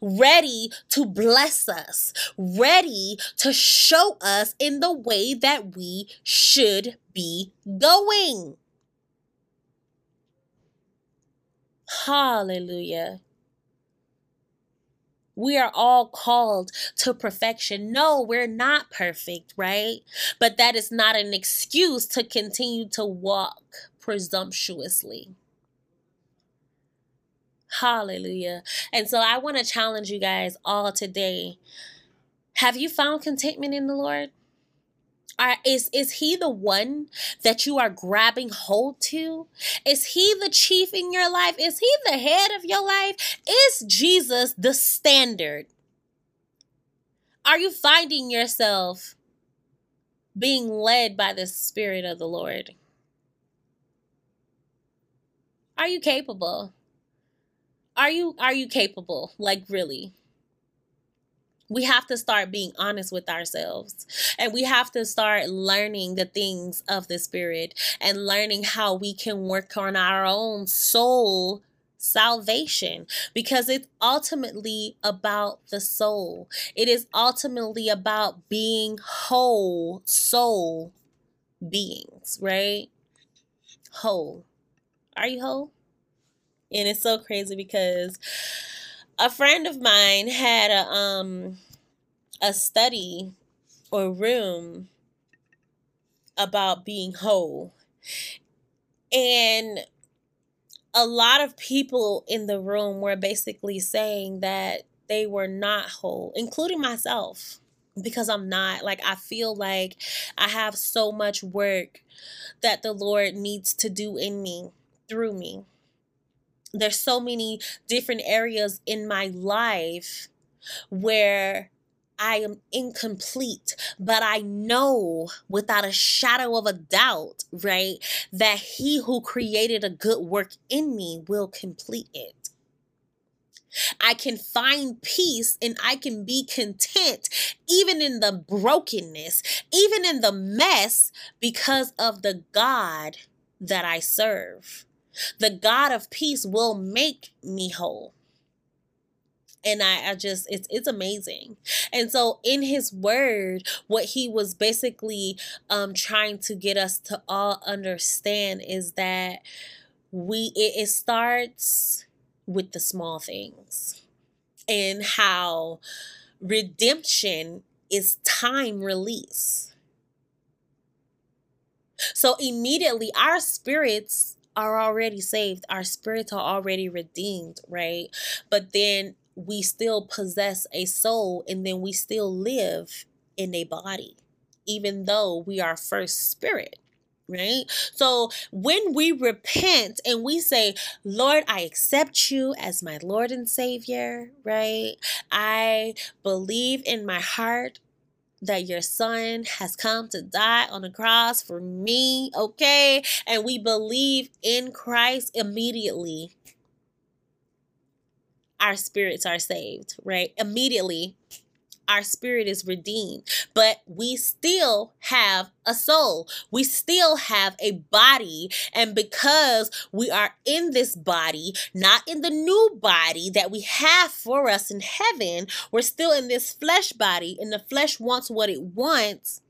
Ready to bless us, ready to show us in the way that we should be going. Hallelujah. We are all called to perfection. No, we're not perfect, right? But that is not an excuse to continue to walk presumptuously. Hallelujah. And so I want to challenge you guys all today. Have you found contentment in the Lord? Are, is is he the one that you are grabbing hold to? Is he the chief in your life? Is he the head of your life? Is Jesus the standard? Are you finding yourself being led by the spirit of the Lord? Are you capable? Are you are you capable? Like really? we have to start being honest with ourselves and we have to start learning the things of the spirit and learning how we can work on our own soul salvation because it's ultimately about the soul. It is ultimately about being whole soul beings, right? Whole. Are you whole? And it's so crazy because a friend of mine had a um a study or room about being whole. And a lot of people in the room were basically saying that they were not whole, including myself, because I'm not. Like, I feel like I have so much work that the Lord needs to do in me, through me there's so many different areas in my life where I am incomplete, but I know without a shadow of a doubt, right, that he who created a good work in me will complete it. I can find peace and I can be content even in the brokenness, even in the mess, because of the God that I serve. The God of peace will make me whole. And I, I just it's it's amazing. And so in his word, what he was basically um trying to get us to all understand is that we it, it starts with the small things and how redemption is time release. So immediately our spirits are already saved, our spirits are already redeemed, right? But then we still possess a soul and then we still live in a body, even though we are first spirit, right? So when we repent and we say, Lord, I accept you as my Lord and Savior, right? I believe in my heart that your son has come to die on the cross for me, okay? And we believe in Christ immediately. Our spirits are saved, right? Immediately our spirit is redeemed, but we still have a soul. We still have a body. And because we are in this body, not in the new body that we have for us in heaven, we're still in this flesh body, and the flesh wants what it wants.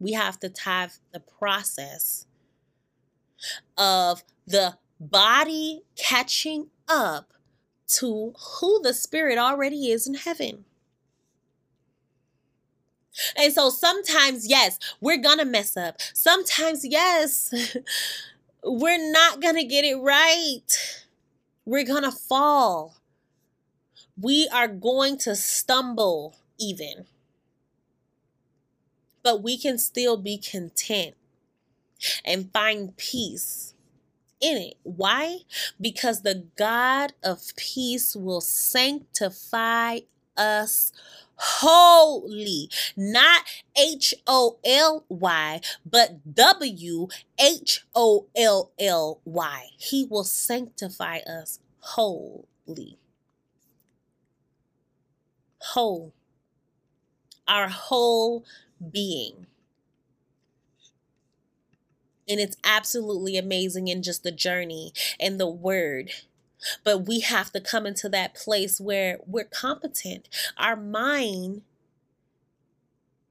We have to have the process of the body catching up to who the spirit already is in heaven. And so sometimes, yes, we're to mess up. Sometimes, yes, we're not to get it right. We're to fall. We are going to stumble, even. But we can still be content and find peace in it. Why? Because the God of peace will sanctify us holy, not H O L Y, but W H O L L Y. He will sanctify us wholly. Whole. Our whole being. And it's absolutely amazing in just the journey and the word but we have to come into that place where we're competent. Our mind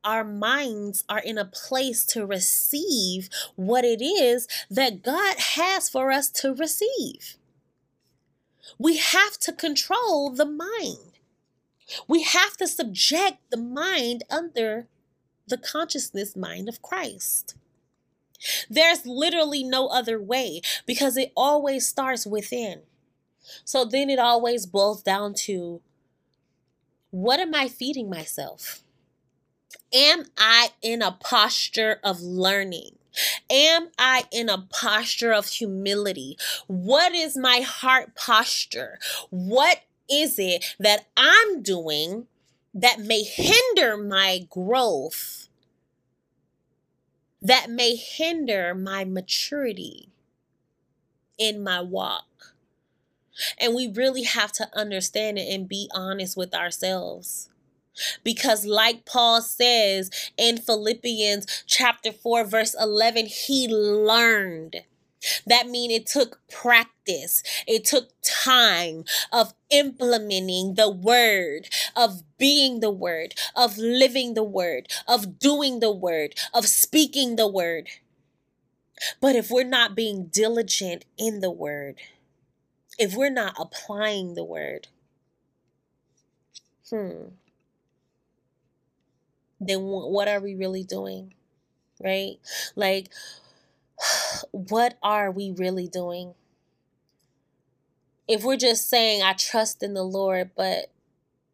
our minds are in a place to receive what it is that God has for us to receive. We have to control the mind. We have to subject the mind under the consciousness mind of Christ. There's literally no other way because it always starts within. So then it always boils down to what am I feeding myself? Am I in a posture of learning? Am I in a posture of humility? What is my heart posture? What is it that I'm doing that may hinder my growth? That may hinder my maturity in my walk? And we really have to understand it and be honest with ourselves. Because, like Paul says in Philippians chapter 4, verse 11, he learned. That means it took practice. It took time of implementing the word, of being the word, of living the word, of doing the word, of speaking the word. But if we're not being diligent in the word, if we're not applying the word, hmm, then what are we really doing? Right? Like, what are we really doing? If we're just saying, I trust in the Lord, but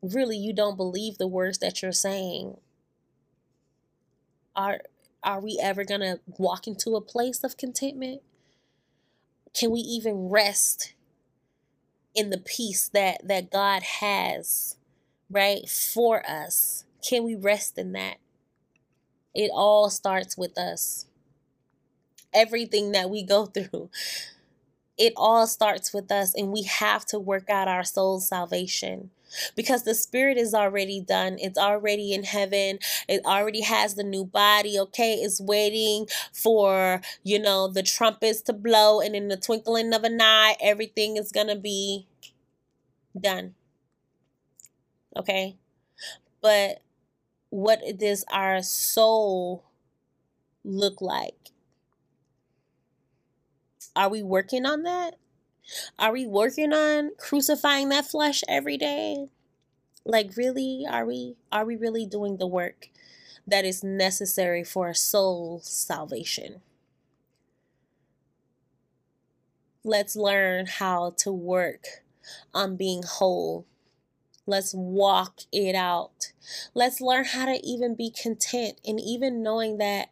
really you don't believe the words that you're saying, are are we ever going to walk into a place of contentment? Can we even rest in the peace that that God has, right, for us? Can we rest in that? It all starts with us. Everything that we go through, it all starts with us, and we have to work out our soul's salvation because the spirit is already done. It's already in heaven. It already has the new body. Okay. It's waiting for, you know, the trumpets to blow. And in the twinkling of an eye, everything is to be done. Okay. But what does our soul look like? Are we working on that? Are we working on crucifying that flesh every day? Like really, are we are we really doing the work that is necessary for soul salvation? Let's learn how to work on being whole. Let's walk it out. Let's learn how to even be content and even knowing that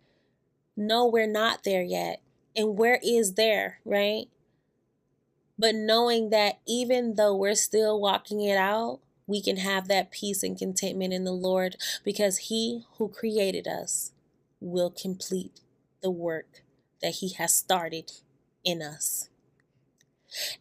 No, we're not there yet. And where is there, right? But knowing that even though we're still walking it out, we can have that peace and contentment in the Lord because He who created us will complete the work that He has started in us.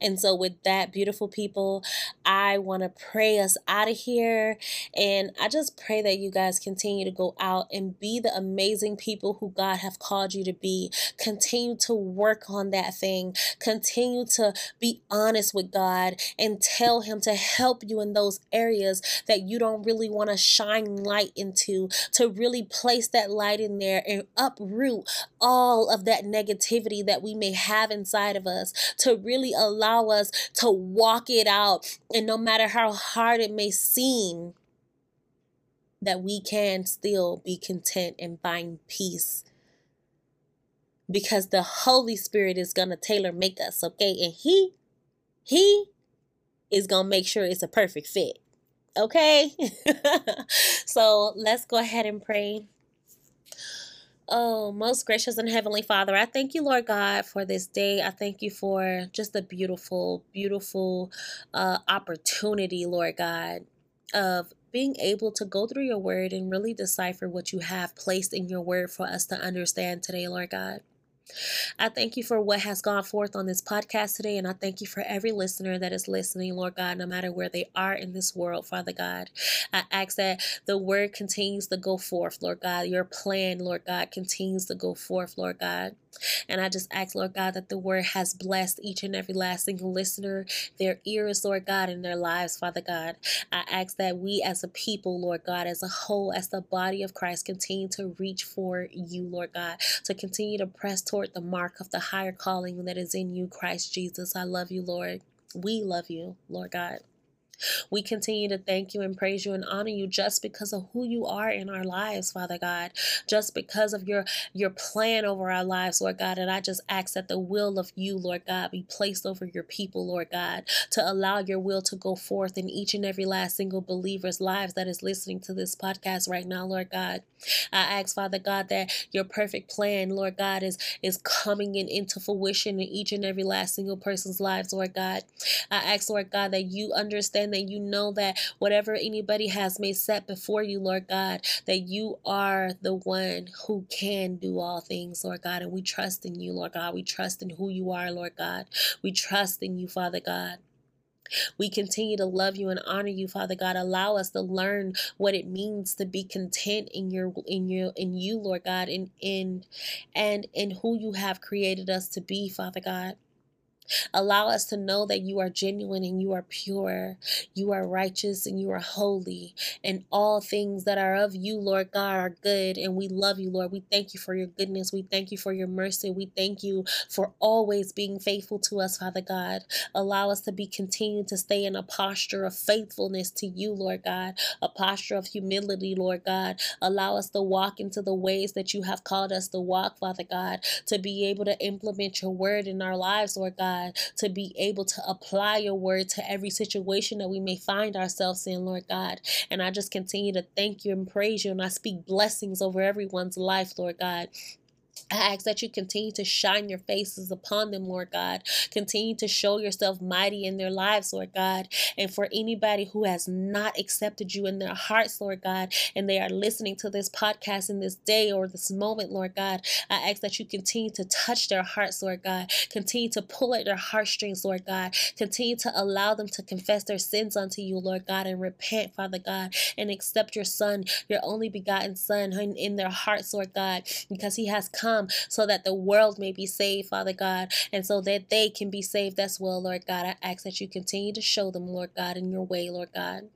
And so, with that, beautiful people, I want to pray us out of here. And I just pray that you guys continue to go out and be the amazing people who God have called you to be. Continue to work on that thing. Continue to be honest with God and tell Him to help you in those areas that you don't really want to shine light into, to really place that light in there and uproot all of that negativity that we may have inside of us, to really allow us to walk it out. And no matter how hard it may seem, that we can still be content and find peace. Because the Holy Spirit is going to tailor make us, okay? And He, He is going to make sure it's a perfect fit. Okay? so let's go ahead and pray. Oh, most gracious and heavenly Father, I thank you, Lord God, for this day. I thank you for just a beautiful, beautiful uh, opportunity, Lord God, of being able to go through your word and really decipher what you have placed in your word for us to understand today, Lord God. I thank you for what has gone forth on this podcast today, and I thank you for every listener that is listening, Lord God, no matter where they are in this world, Father God. I ask that the word continues to go forth, Lord God. Your plan, Lord God, continues to go forth, Lord God. And I just ask, Lord God, that the word has blessed each and every last single listener, their ears, Lord God, and their lives, Father God. I ask that we as a people, Lord God, as a whole, as the body of Christ, continue to reach for you, Lord God, to continue to press toward the mark of the higher calling that is in you, Christ Jesus. I love you, Lord. We love you, Lord God. We continue to thank you and praise you and honor you just because of who you are in our lives, Father God. Just because of your your plan over our lives, Lord God. And I just ask that the will of you, Lord God, be placed over your people, Lord God, to allow your will to go forth in each and every last single believer's lives that is listening to this podcast right now, Lord God. I ask, Father God, that your perfect plan, Lord God, is is coming in into fruition in each and every last single person's lives, Lord God. I ask, Lord God, that you understand that you know that whatever anybody has made set before you, Lord God, that you are the one who can do all things, Lord God. And we trust in you, Lord God. We trust in who you are, Lord God. We trust in you, Father God. We continue to love you and honor you, Father God. Allow us to learn what it means to be content in your in your in you, Lord God, in in and in who you have created us to be, Father God. Allow us to know that you are genuine and you are pure, you are righteous and you are holy, and all things that are of you, Lord God, are good. And we love you, Lord. We thank you for your goodness. We thank you for your mercy. We thank you for always being faithful to us, Father God. Allow us to be continued to stay in a posture of faithfulness to you, Lord God, a posture of humility, Lord God. Allow us to walk into the ways that you have called us to walk, Father God, to be able to implement your word in our lives, Lord God God, to be able to apply your word to every situation that we may find ourselves in, Lord God. And I just continue to thank you and praise you, and I speak blessings over everyone's life, Lord God. I ask that you continue to shine your faces upon them, Lord God. Continue to show yourself mighty in their lives, Lord God. And for anybody who has not accepted you in their hearts, Lord God, and they are listening to this podcast in this day or this moment, Lord God, I ask that you continue to touch their hearts, Lord God. Continue to pull at their heartstrings, Lord God. Continue to allow them to confess their sins unto you, Lord God, and repent, Father God, and accept your Son, your only begotten Son, in their hearts, Lord God, because He has come come so that the world may be saved, Father God, and so that they can be saved as well, Lord God. I ask that you continue to show them, Lord God, in your way, Lord God.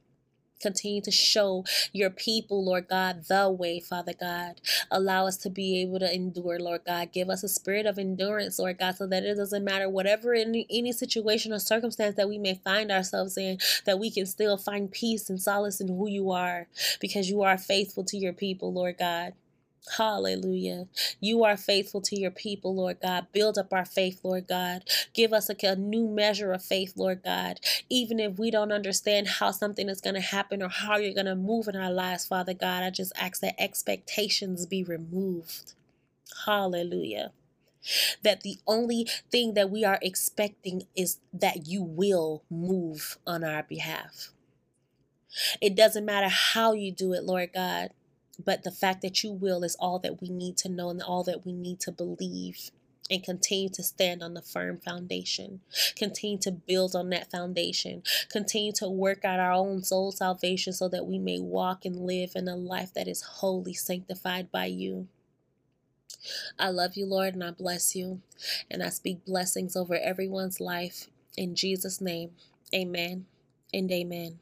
Continue to show your people, Lord God, the way, Father God. Allow us to be able to endure, Lord God. Give us a spirit of endurance, Lord God, so that it doesn't matter whatever any, any situation or circumstance that we may find ourselves in, that we can still find peace and solace in who you are, because you are faithful to your people, Lord God. Hallelujah. You are faithful to your people, Lord God. Build up our faith, Lord God. Give us a, a, new measure of faith, Lord God. Even if we don't understand how something is going to happen or how you're going to move in our lives, Father God, I just ask that expectations be removed. Hallelujah. That the only thing that we are expecting is that you will move on our behalf. It doesn't matter how you do it, Lord God, but the fact that you will is all that we need to know and all that we need to believe and continue to stand on the firm foundation. Continue to build on that foundation. Continue to work out our own soul salvation so that we may walk and live in a life that is wholly sanctified by you. I love you, Lord, and I bless you. And I speak blessings over everyone's life. In Jesus' name, amen and amen.